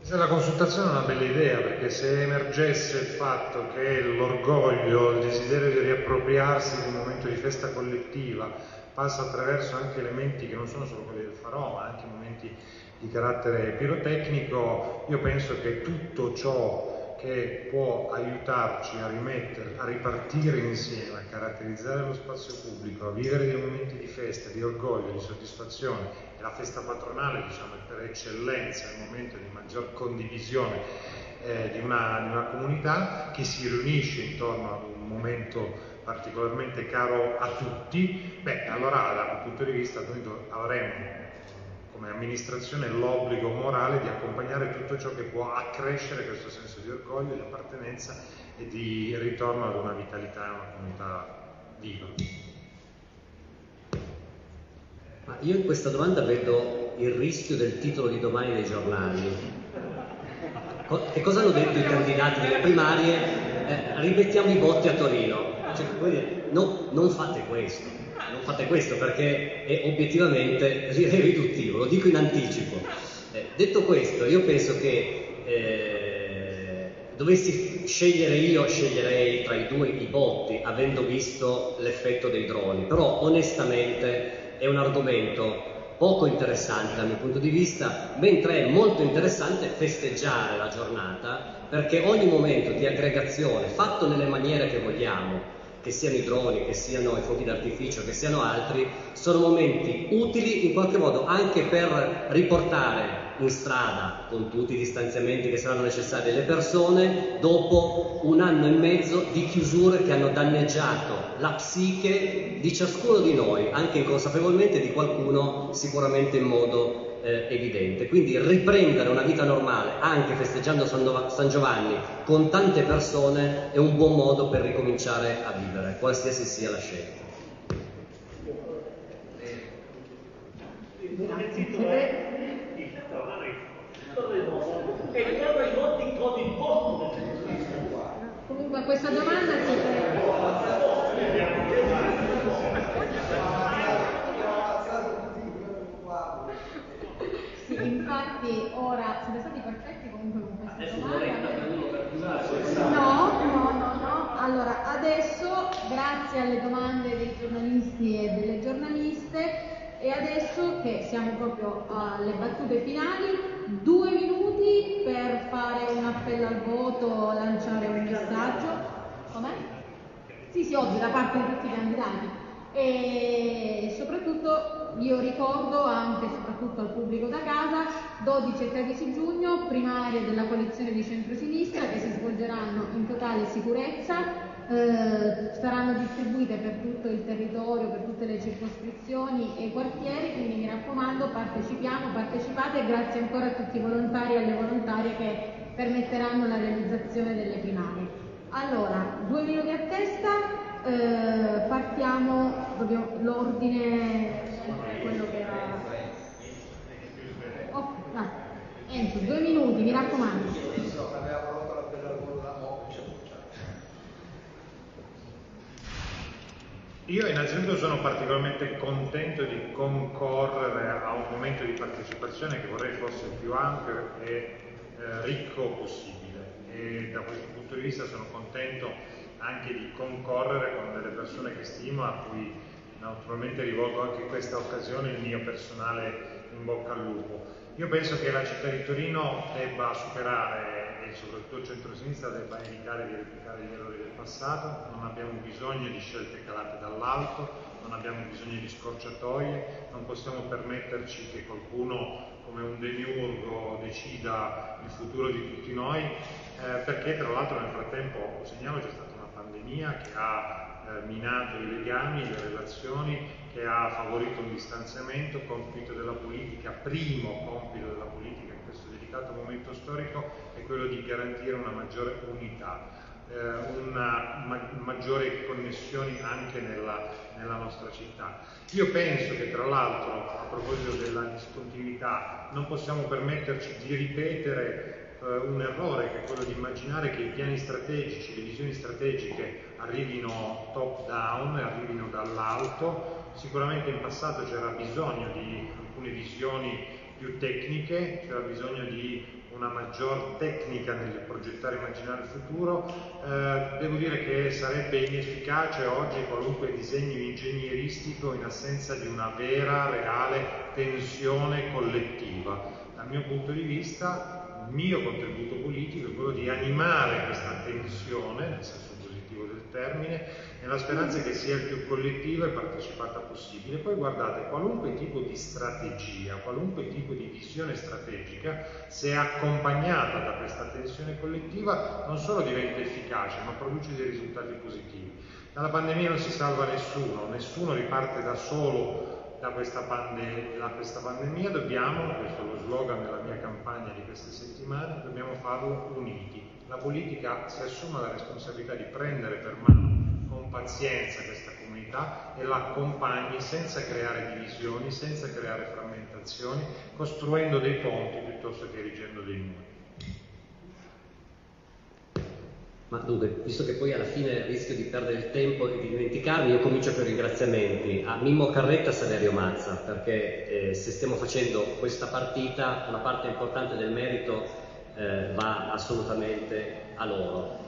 La consultazione è una bella idea perché se emergesse il fatto che l'orgoglio, il desiderio di riappropriarsi di un momento di festa collettiva passa attraverso anche elementi che non sono solo quelli del farò, ma anche momenti di carattere pirotecnico, io penso che tutto ciò che può aiutarci a, a ripartire insieme, a caratterizzare lo spazio pubblico, a vivere dei momenti di festa, di orgoglio, di soddisfazione, e la festa patronale diciamo, è per eccellenza il momento di maggior condivisione eh, di, una, di una comunità che si riunisce intorno ad un momento particolarmente caro a tutti, beh, allora da un punto di vista noi avremmo come amministrazione l'obbligo morale di accompagnare tutto ciò che può accrescere questo senso di orgoglio, di appartenenza e di ritorno ad una vitalità, a una comunità viva. Ma io in questa domanda vedo il rischio del titolo di domani dei giornali. Che cosa hanno detto i candidati delle primarie? Eh, rimettiamo i botti a Torino. Cioè, dire, no, non fate questo, non fate questo perché è obiettivamente riduttivo, lo dico in anticipo. Eh, detto questo, io penso che eh, dovessi scegliere io, sceglierei tra i due i botti, avendo visto l'effetto dei droni, però onestamente è un argomento poco interessante dal mio punto di vista, mentre è molto interessante festeggiare la giornata perché ogni momento di aggregazione fatto nelle maniere che vogliamo, che siano i droni, che siano i fuochi d'artificio, che siano altri, sono momenti utili in qualche modo anche per riportare in strada, con tutti i distanziamenti che saranno necessari le persone, dopo un anno e mezzo di chiusure che hanno danneggiato la psiche di ciascuno di noi, anche inconsapevolmente di qualcuno sicuramente in modo eh, evidente. Quindi riprendere una vita normale, anche festeggiando San Giovanni con tante persone, è un buon modo per ricominciare a vivere, qualsiasi sia la scelta e chiama i voti in codice posto del centro-sinistra qua. Comunque questa domanda si sì, infatti ora siete stati perfetti comunque con questa domanda. No, no, no, no. Allora, adesso grazie alle domande dei giornalisti e delle giornaliste e adesso che siamo proprio alle battute finali due minuti per fare un appello al voto, lanciare un messaggio. Com'è? Sì, sì, oggi da parte di tutti i candidati. E soprattutto io ricordo anche e soprattutto al pubblico da casa 12 e 13 giugno primarie della coalizione di centrosinistra che si svolgeranno in totale sicurezza eh, saranno distribuite per tutto il territorio, per tutte le circoscrizioni e i quartieri, quindi mi raccomando partecipiamo, partecipate e grazie ancora a tutti i volontari e alle volontarie che permetteranno la realizzazione delle primarie. Allora, due minuti a testa, eh, partiamo l'ordine, quello che era... Oh, ah, Enzo, due minuti, mi raccomando. Io innanzitutto sono particolarmente contento di concorrere a un momento di partecipazione che vorrei fosse più ampio e eh, ricco possibile e da questo punto di vista sono contento anche di concorrere con delle persone che stimo a cui naturalmente rivolgo anche in questa occasione il mio personale in bocca al lupo. Io penso che la città di Torino debba superare soprattutto il centro-sinistra debba evitare di replicare gli errori del passato, non abbiamo bisogno di scelte calate dall'alto, non abbiamo bisogno di scorciatoie, non possiamo permetterci che qualcuno come un demiurgo decida il futuro di tutti noi, eh, perché tra l'altro nel frattempo, lo segnalo, c'è stata una pandemia che ha eh, minato i legami, le relazioni, che ha favorito un distanziamento, compito della politica, primo compito della politica in questo delicato momento storico quello di garantire una maggiore unità, eh, una ma maggiore connessioni anche nella, nella, nostra città. Io penso che tra l'altro, a proposito della discontinuità, non possiamo permetterci di ripetere eh, un errore che è quello di immaginare che i piani strategici, le visioni strategiche arrivino top down, arrivino dall'alto. Sicuramente in passato c'era bisogno di alcune visioni più tecniche, c'era bisogno di una maggior tecnica nel progettare e immaginare il futuro, eh, devo dire che sarebbe inefficace oggi qualunque disegno ingegneristico in assenza di una vera, reale tensione collettiva. Dal mio punto di vista, il mio contributo politico è quello di animare questa tensione, nel senso positivo del termine, nella speranza che sia il più collettiva e partecipata possibile. Poi guardate, qualunque tipo di strategia, qualunque tipo di visione strategica, se accompagnata da questa tensione collettiva, non solo diventa efficace, ma produce dei risultati positivi. Dalla pandemia non si salva nessuno, nessuno riparte da solo da questa, pande da questa pandemia, dobbiamo, questo è lo slogan della mia campagna di queste settimane, dobbiamo farlo uniti. La politica si assuma la responsabilità di prendere per mano pazienza questa comunità e la accompagni senza creare divisioni, senza creare frammentazioni, costruendo dei ponti piuttosto che erigendo dei muri. Ma dunque, visto che poi alla fine rischio di perdere il tempo e di dimenticarmi, io comincio con i ringraziamenti a Mimmo Carretta e a Saverio Mazza, perché eh, se stiamo facendo questa partita, una parte importante del merito eh, va assolutamente a loro.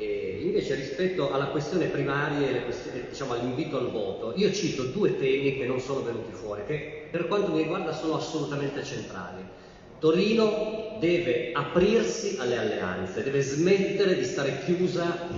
E invece rispetto alla questione primaria e diciamo, all'invito al voto, io cito due temi che non sono venuti fuori, che per quanto mi riguarda sono assolutamente centrali. Torino deve aprirsi alle alleanze, deve smettere di stare chiusa,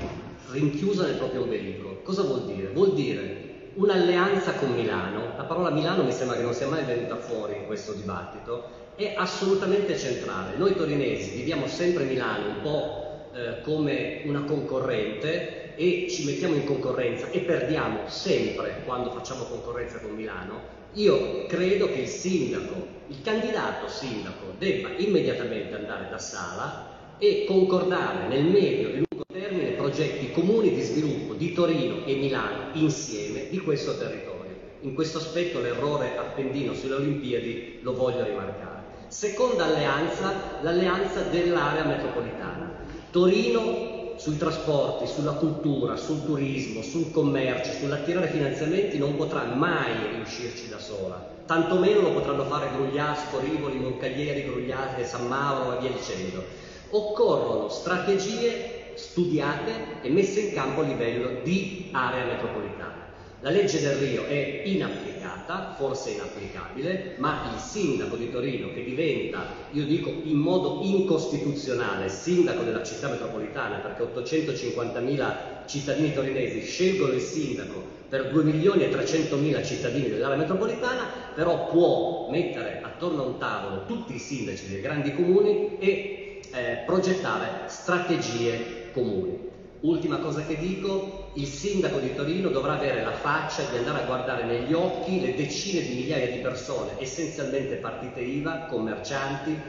rinchiusa nel proprio veicolo. Cosa vuol dire? Vuol dire un'alleanza con Milano, la parola Milano mi sembra che non sia mai venuta fuori in questo dibattito, è assolutamente centrale. Noi torinesi viviamo sempre Milano un po' Eh, come una concorrente e ci mettiamo in concorrenza e perdiamo sempre quando facciamo concorrenza con Milano, io credo che il sindaco, il candidato sindaco, debba immediatamente andare da Sala e concordare nel medio e lungo termine progetti comuni di sviluppo di Torino e Milano insieme di questo territorio. In questo aspetto l'errore appendino sulle Olimpiadi lo voglio rimarcare. Seconda alleanza, l'alleanza dell'area metropolitana. Torino sui trasporti, sulla cultura, sul turismo, sul commercio, sull'attirare finanziamenti non potrà mai riuscirci da sola, tantomeno lo potranno fare Grugliasco, Rivoli, Moncaglieri, Grugliasco, San Mauro e via dicendo. Occorrono strategie studiate e messe in campo a livello di area metropolitana. La legge del Rio è inapplicata, forse inapplicabile, ma il sindaco di Torino che diventa, io dico in modo incostituzionale, sindaco della città metropolitana, perché 850.000 cittadini torinesi scelgono il sindaco per 2 milioni e 300 mila cittadini dell'area metropolitana, però può mettere attorno a un tavolo tutti i sindaci dei grandi comuni e eh, progettare strategie comuni. Ultima cosa che dico, il sindaco di Torino dovrà avere la faccia di andare a guardare negli occhi le decine di migliaia di persone, essenzialmente partite IVA, commercianti,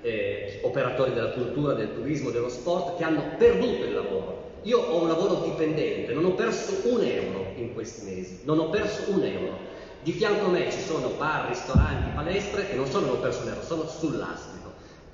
eh, operatori della cultura, del turismo, dello sport, che hanno perduto il lavoro. Io ho un lavoro dipendente, non ho perso un euro in questi mesi, non ho perso un euro. Di fianco a me ci sono bar, ristoranti, palestre che non sono un perso un euro, sono sull'astico.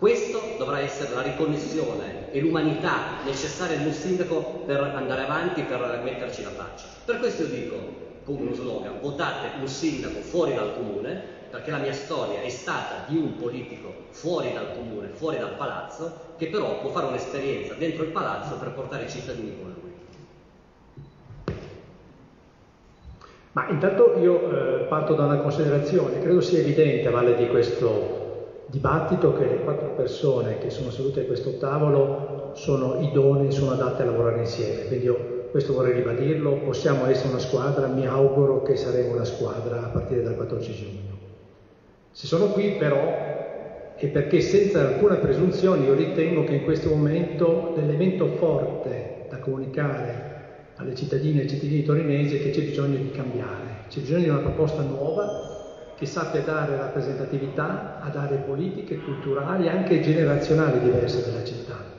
Questo dovrà essere la riconnessione e l'umanità necessaria di un sindaco per andare avanti, per metterci la faccia. Per questo io dico, con uno slogan, votate un sindaco fuori dal comune, perché la mia storia è stata di un politico fuori dal comune, fuori dal palazzo, che però può fare un'esperienza dentro il palazzo per portare i cittadini con lui. Ma intanto io eh, parto da una considerazione, credo sia evidente a valle di questo dibattito che le quattro persone che sono sedute a questo tavolo sono idonee, sono adatte a lavorare insieme. Quindi io questo vorrei ribadirlo, possiamo essere una squadra, mi auguro che saremo una squadra a partire dal 14 giugno. Se sono qui però è perché senza alcuna presunzione io ritengo che in questo momento l'elemento forte da comunicare alle cittadine e ai cittadini torinesi è che c'è bisogno di cambiare, c'è bisogno di una proposta nuova che sappia dare rappresentatività ad aree politiche, culturali e anche generazionali diverse della città.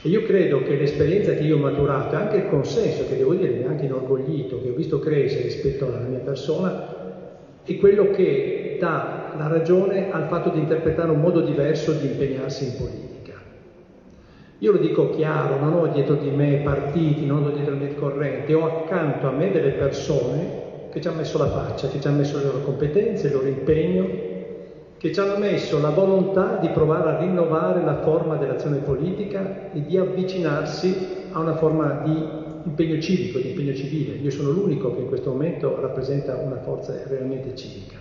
E io credo che l'esperienza che io ho maturato anche il consenso che devo dire mi ha anche inorgoglito, che ho visto crescere rispetto alla mia persona, è quello che dà la ragione al fatto di interpretare un modo diverso di impegnarsi in politica. Io lo dico chiaro, non ho dietro di me partiti, non ho dietro di me corrente, ho accanto a me delle persone che ci hanno messo la faccia, che ci hanno messo le loro competenze, il loro impegno, che ci hanno messo la volontà di provare a rinnovare la forma dell'azione politica e di avvicinarsi a una forma di impegno civico, di impegno civile. Io sono l'unico che in questo momento rappresenta una forza realmente civica.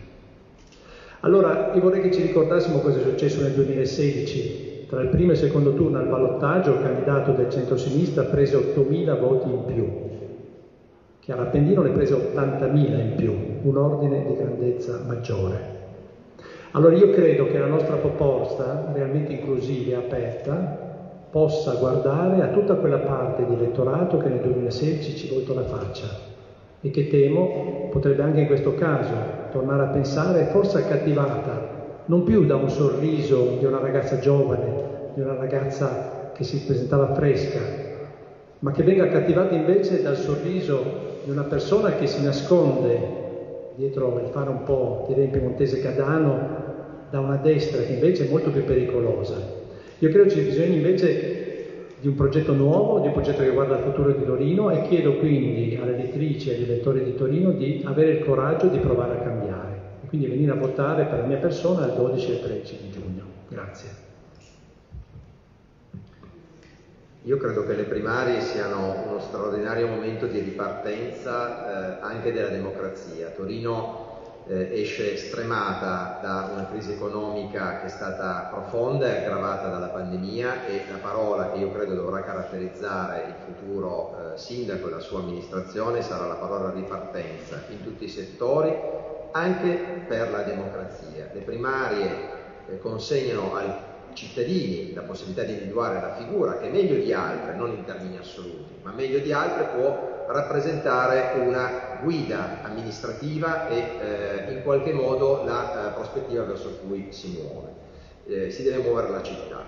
Allora, io vorrei che ci ricordassimo cosa è successo nel 2016. Tra il primo e il secondo turno al ballottaggio il candidato del centro-sinistra prese 8.000 voti in più, Chiara Appendino ne prese 80.000 in più, un ordine di grandezza maggiore. Allora io credo che la nostra proposta, realmente inclusiva e aperta, possa guardare a tutta quella parte di elettorato che nel 2016 ci voltò la faccia e che temo potrebbe anche in questo caso tornare a pensare, forse accattivata, non più da un sorriso di una ragazza giovane, di una ragazza che si presentava fresca, ma che venga accattivata invece dal sorriso di una persona che si nasconde dietro il fare un po', direi piemontese cadano, da una destra che invece è molto più pericolosa. Io credo ci bisogno invece di un progetto nuovo, di un progetto che guarda al futuro di Torino e chiedo quindi alle elettrici e agli elettori di Torino di avere il coraggio di provare a cambiare e quindi venire a votare per la mia persona il 12 e il 13 di giugno. Grazie. Io credo che le primarie siano uno straordinario momento di ripartenza eh, anche della democrazia. Torino eh, esce stremata da una crisi economica che è stata profonda e aggravata dalla pandemia e la parola che io credo dovrà caratterizzare il futuro eh, sindaco e la sua amministrazione sarà la parola ripartenza in tutti i settori, anche per la democrazia. Le primarie eh, consegnano al cittadini la possibilità di individuare la figura che meglio di altre, non in termini assoluti, ma meglio di altre può rappresentare una guida amministrativa e eh, in qualche modo la eh, prospettiva verso cui si muove, eh, si deve muovere la città.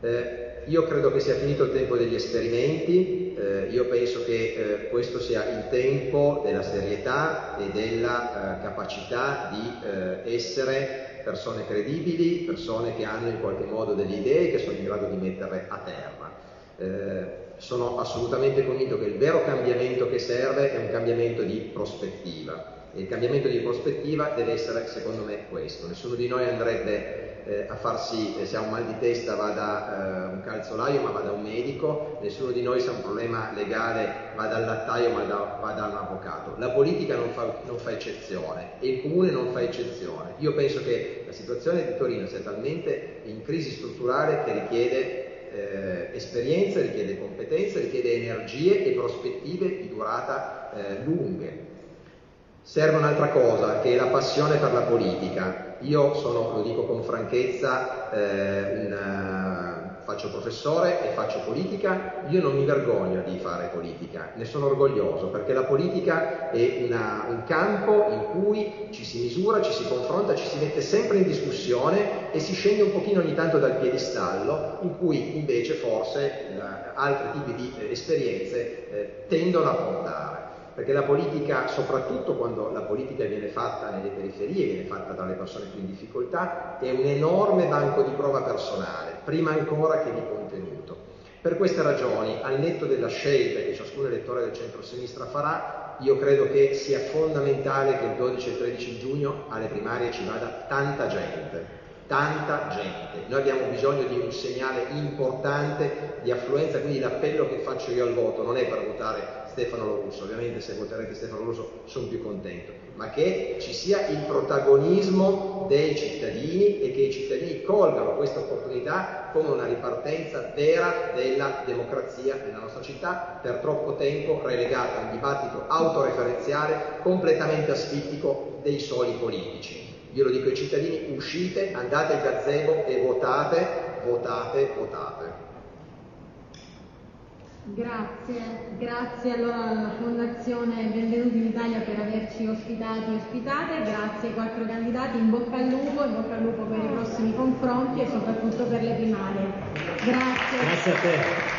Eh, io credo che sia finito il tempo degli esperimenti, eh, io penso che eh, questo sia il tempo della serietà e della capacità di essere persone credibili, persone che hanno in qualche modo delle idee che sono in grado di metterle a terra. Eh, sono assolutamente convinto che il vero cambiamento che serve è un cambiamento di prospettiva e il cambiamento di prospettiva deve essere secondo me questo. Nessuno di noi andrebbe eh, a far sì, se ha un mal di testa va da eh, un calzolaio ma va da un medico, nessuno di noi se ha un problema legale va dal lattaio ma da, va da un avvocato. La politica non fa, non fa eccezione e il comune non fa eccezione. Io penso che la situazione di Torino sia talmente in crisi strutturale che richiede eh, esperienza, richiede competenze, richiede energie e prospettive di durata eh, lunghe. Serve un'altra cosa, che è la passione per la politica. Io sono, lo dico con franchezza, eh, un faccio professore e faccio politica, io non mi vergogno di fare politica, ne sono orgoglioso perché la politica è una, un campo in cui ci si misura, ci si confronta, ci si mette sempre in discussione e si scende un pochino ogni tanto dal piedistallo in cui invece forse eh, altri tipi di eh, esperienze eh, tendono a portare perché la politica, soprattutto quando la politica viene fatta nelle periferie, viene fatta tra le persone più in difficoltà, è un enorme banco di prova personale, prima ancora che di contenuto. Per queste ragioni, al netto della scelta che ciascun elettore del centro-sinistra farà, io credo che sia fondamentale che il 12 e il 13 giugno alle primarie ci vada tanta gente, tanta gente. Noi abbiamo bisogno di un segnale importante di affluenza, quindi l'appello che faccio io al voto non è per votare Stefano Lorusso, ovviamente se voterete Stefano Lorusso sono più contento, ma che ci sia il protagonismo dei cittadini e che i cittadini colgano questa opportunità come una ripartenza vera della democrazia nella nostra città, per troppo tempo relegata a un dibattito autoreferenziale completamente asfittico dei soli politici. Io lo dico ai cittadini, uscite, andate al gazebo e votate, votate, votate. Grazie, grazie allora alla Fondazione Benvenuti in Italia per averci ospitati e ospitate, grazie ai quattro candidati, in bocca al lupo, in bocca al lupo per i prossimi confronti e soprattutto per le primarie. Grazie. Grazie a te.